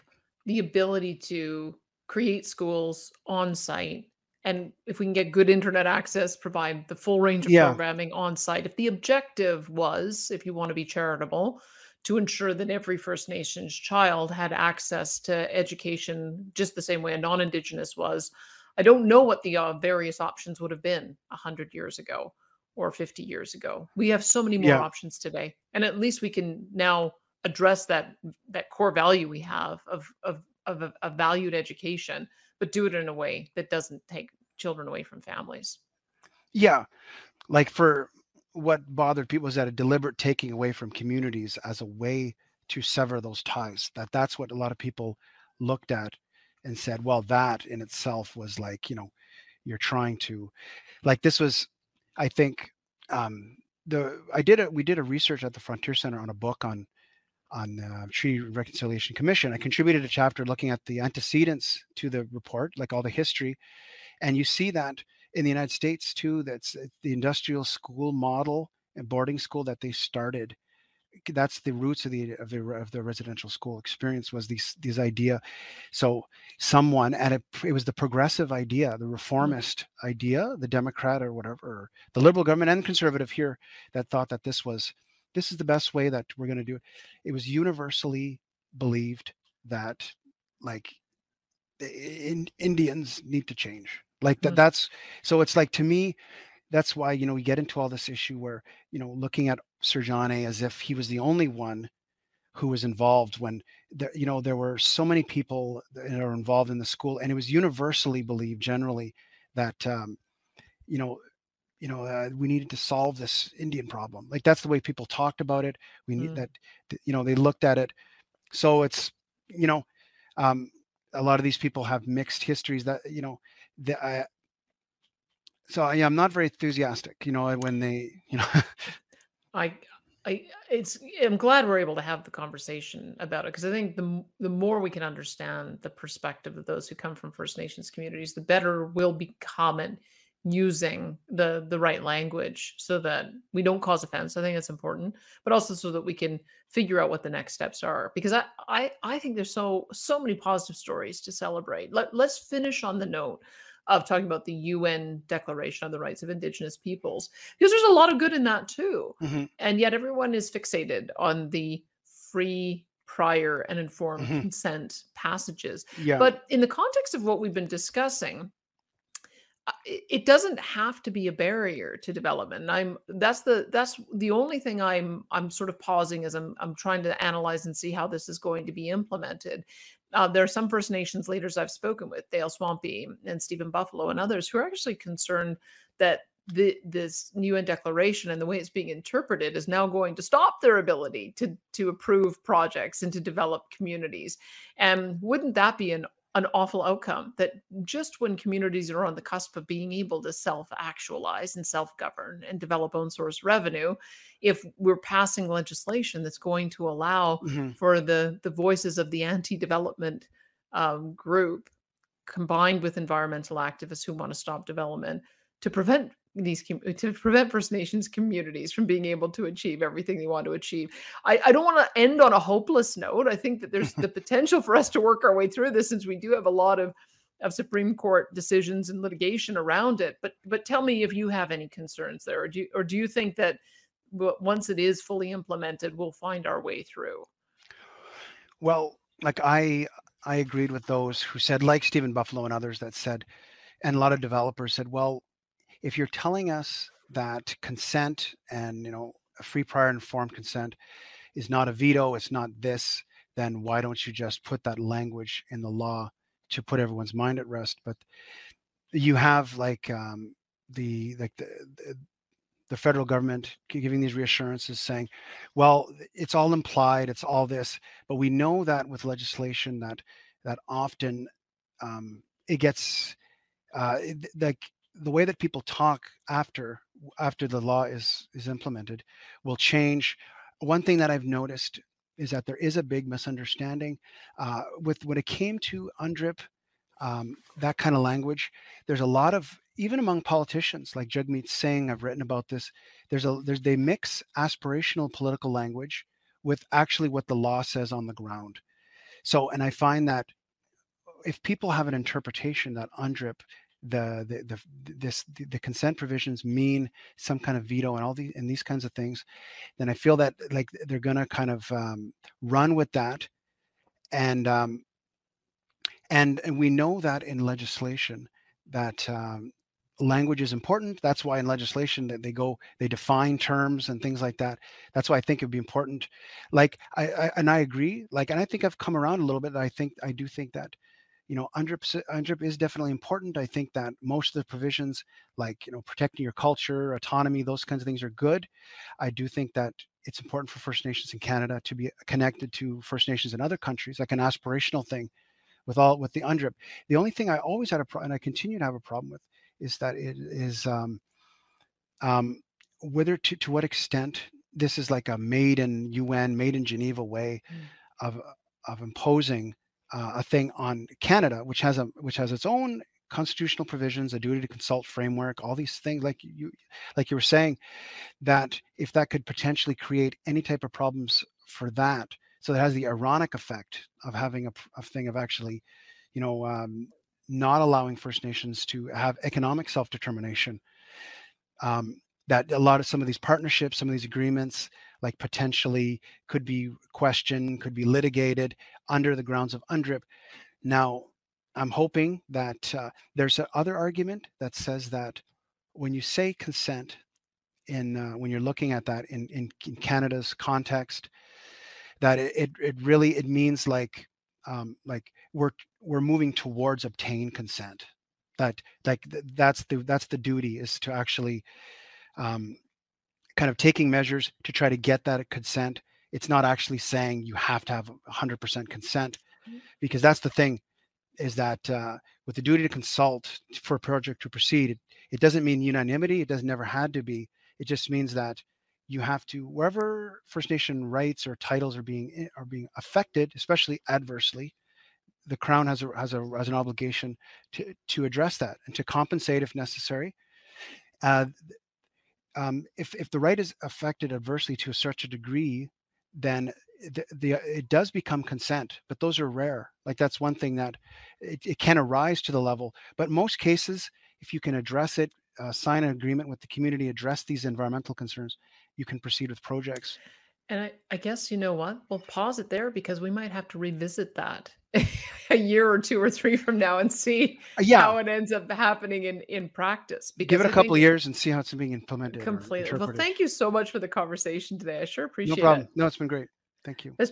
the ability to create schools on site. And if we can get good internet access, provide the full range of yeah. programming on site. If the objective was, if you want to be charitable, to ensure that every First Nations child had access to education just the same way a non Indigenous was. I don't know what the uh, various options would have been 100 years ago. or 50 years ago. We have so many more Yeah. options today. And at least we can now address that that core value we have of of of a, a valued education, but do it in a way that doesn't take children away from families. Yeah. Like for what bothered people is that a deliberate taking away from communities as a way to sever those ties. That that's what a lot of people looked at and said, well, that in itself was like, you know, you're trying to like this was, I think, um the I did a we did a research at the Frontier Center on a book on on uh, Treaty Reconciliation Commission. I contributed a chapter looking at the antecedents to the report, like all the history, and you see that in the United States too. That's uh, the industrial school model and boarding school that they started. That's the roots of the of the of the residential school experience was these these idea. So someone and it, it was the progressive idea, the reformist idea, the Democrat or whatever, or the liberal government and conservative here that thought that this was this is the best way that we're going to do it. It was universally believed that like the in, Indians need to change. Like that Mm. that's so it's like to me that's why you know we get into all this issue where you know looking at Sir John as if he was the only one who was involved when there you know there were so many people that are involved in the school and it was universally believed generally that um you know you know uh, we needed to solve this indian problem like that's the way people talked about it we need Mm. that you know they looked at it so it's you know um a lot of these people have mixed histories that you know the, I, so I, i'm not very enthusiastic you know when they <laughs> you know I I it's I'm glad we're able to have the conversation about it because I think the the more we can understand the perspective of those who come from First Nations communities, the better we'll become at using the the right language so that we don't cause offense. I think that's important, but also so that we can figure out what the next steps are. Because I I, I think there's so so many positive stories to celebrate. Let, let's finish on the note of talking about the UN Declaration on the Rights of Indigenous Peoples because there's a lot of good in that too. Mhm, and yet everyone is fixated on the free prior and informed Mhm. consent passages. Yeah. But in the context of what we've been discussing it doesn't have to be a barrier to development i'm that's the that's the only thing i'm i'm sort of pausing as i'm i'm trying to analyze and see how this is going to be implemented uh, there are some first nations leaders i've spoken with dale swampy and stephen buffalo and others who are actually concerned that the, this UN declaration and the way it's being interpreted is now going to stop their ability to to approve projects and to develop communities. And wouldn't that be an an awful outcome that just when communities are on the cusp of being able to self-actualize and self-govern and develop own source revenue, if we're passing legislation that's going to allow mhm, for the the voices of the anti-development um, group combined with environmental activists who want to stop development to prevent these com- uh, to prevent First Nations communities from being able to achieve everything they want to achieve. I, I don't want to end on a hopeless note. I think that there's <laughs> the potential for us to work our way through this since we do have a lot of of Supreme Court decisions and litigation around it. But but tell me if you have any concerns there, or do you, or do you think that once it is fully implemented, we'll find our way through? well like i i agreed with those who said like stephen buffalo and others that said and a lot of developers said well if you're telling us that consent and you know free prior informed consent is not a veto it's not this then why don't you just put that language in the law to put everyone's mind at rest? But you have like um the like the, the the federal government giving these reassurances saying well it's all implied it's all this but we know that with legislation that that often um, it gets uh, like the way that people talk after after the law is is implemented will change. One thing that i've noticed is that there is a big misunderstanding uh, with when it came to undrip um, that kind of language there's a lot of even among politicians like jagmeet singh i've written about this there's a there's they mix aspirational political language with actually what the law says on the ground. So and i find that if people have an interpretation that UNDRIP, the the the this the, consent provisions mean some kind of veto and all these and these kinds of things, then I feel that like they're gonna kind of um, run with that, and um, and and we know that in legislation that um, language is important. That's why in legislation that they go, they define terms and things like that. That's why I think it'd be important. Like I, I and I agree. Like, and I think I've come around a little bit. I think I do think that, you know, UNDRIP, UNDRIP is definitely important. I think that most of the provisions, like you know, protecting your culture, autonomy, those kinds of things are good. I do think that it's important for First Nations in Canada to be connected to First Nations in other countries, like an aspirational thing with all with the UNDRIP. The only thing I always had a problem, and I continue to have a problem with, is that it is um, um, whether to to what extent this is like a made in UN, made in Geneva way mm. of of imposing uh, a thing on Canada, which has a which has its own constitutional provisions, a duty to consult framework, all these things, like you like you were saying, that if that could potentially create any type of problems for that, so it has the ironic effect of having a, a thing of actually, you know, um, not allowing First Nations to have economic self-determination. Um, that a lot of some of these partnerships, some of these agreements, like potentially could be questioned, could be litigated under the grounds of UNDRIP. Now, I'm hoping that uh, there's another argument that says that when you say consent, in uh, when you're looking at that in, in, in Canada's context, that it, it, it really it means like um, like we're we're moving towards obtain consent that like that's the that's the duty is to actually um, kind of taking measures to try to get that consent it's not actually saying you have to have 100% consent mm-hmm. because that's the thing is that uh, with the duty to consult for a project to proceed it, it doesn't mean unanimity it doesn't never had to be it just means that you have to wherever First Nation rights or titles are being eh, are being affected, especially adversely, the Crown has a has a has an obligation to to address that and to compensate if necessary. Uh, um, if if the right is affected adversely to such a degree, then the, the it does become consent, but those are rare. Like that's one thing that it, it can arise to the level, but most cases, if you can address it, uh, sign an agreement with the community, address these environmental concerns, you can proceed with projects. And I, I guess you know what? We'll pause it there because we might have to revisit that <laughs> a year or two or three from now and see uh, yeah. how it ends up happening in in practice. Because Give it a I couple of years and see how it's being implemented. Completely. Well, thank you so much for the conversation today. I sure appreciate it. No problem. It. No, it's been great. Thank you. That's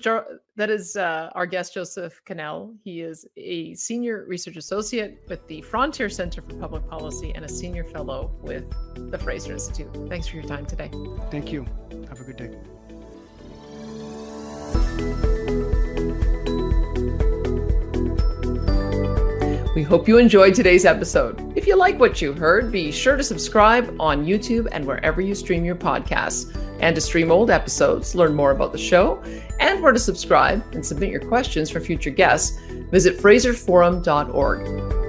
that is uh, our guest, Joseph Quesnel. He is a senior research associate with the Frontier Center for Public Policy and a senior fellow with the Fraser Institute. Thanks for your time today. Thank you. Have a good day. We hope you enjoyed today's episode. If you like what you heard, be sure to subscribe on YouTube and wherever you stream your podcasts and to stream old episodes, learn more about the show, and where to subscribe and submit your questions for future guests, visit fraserforum.org.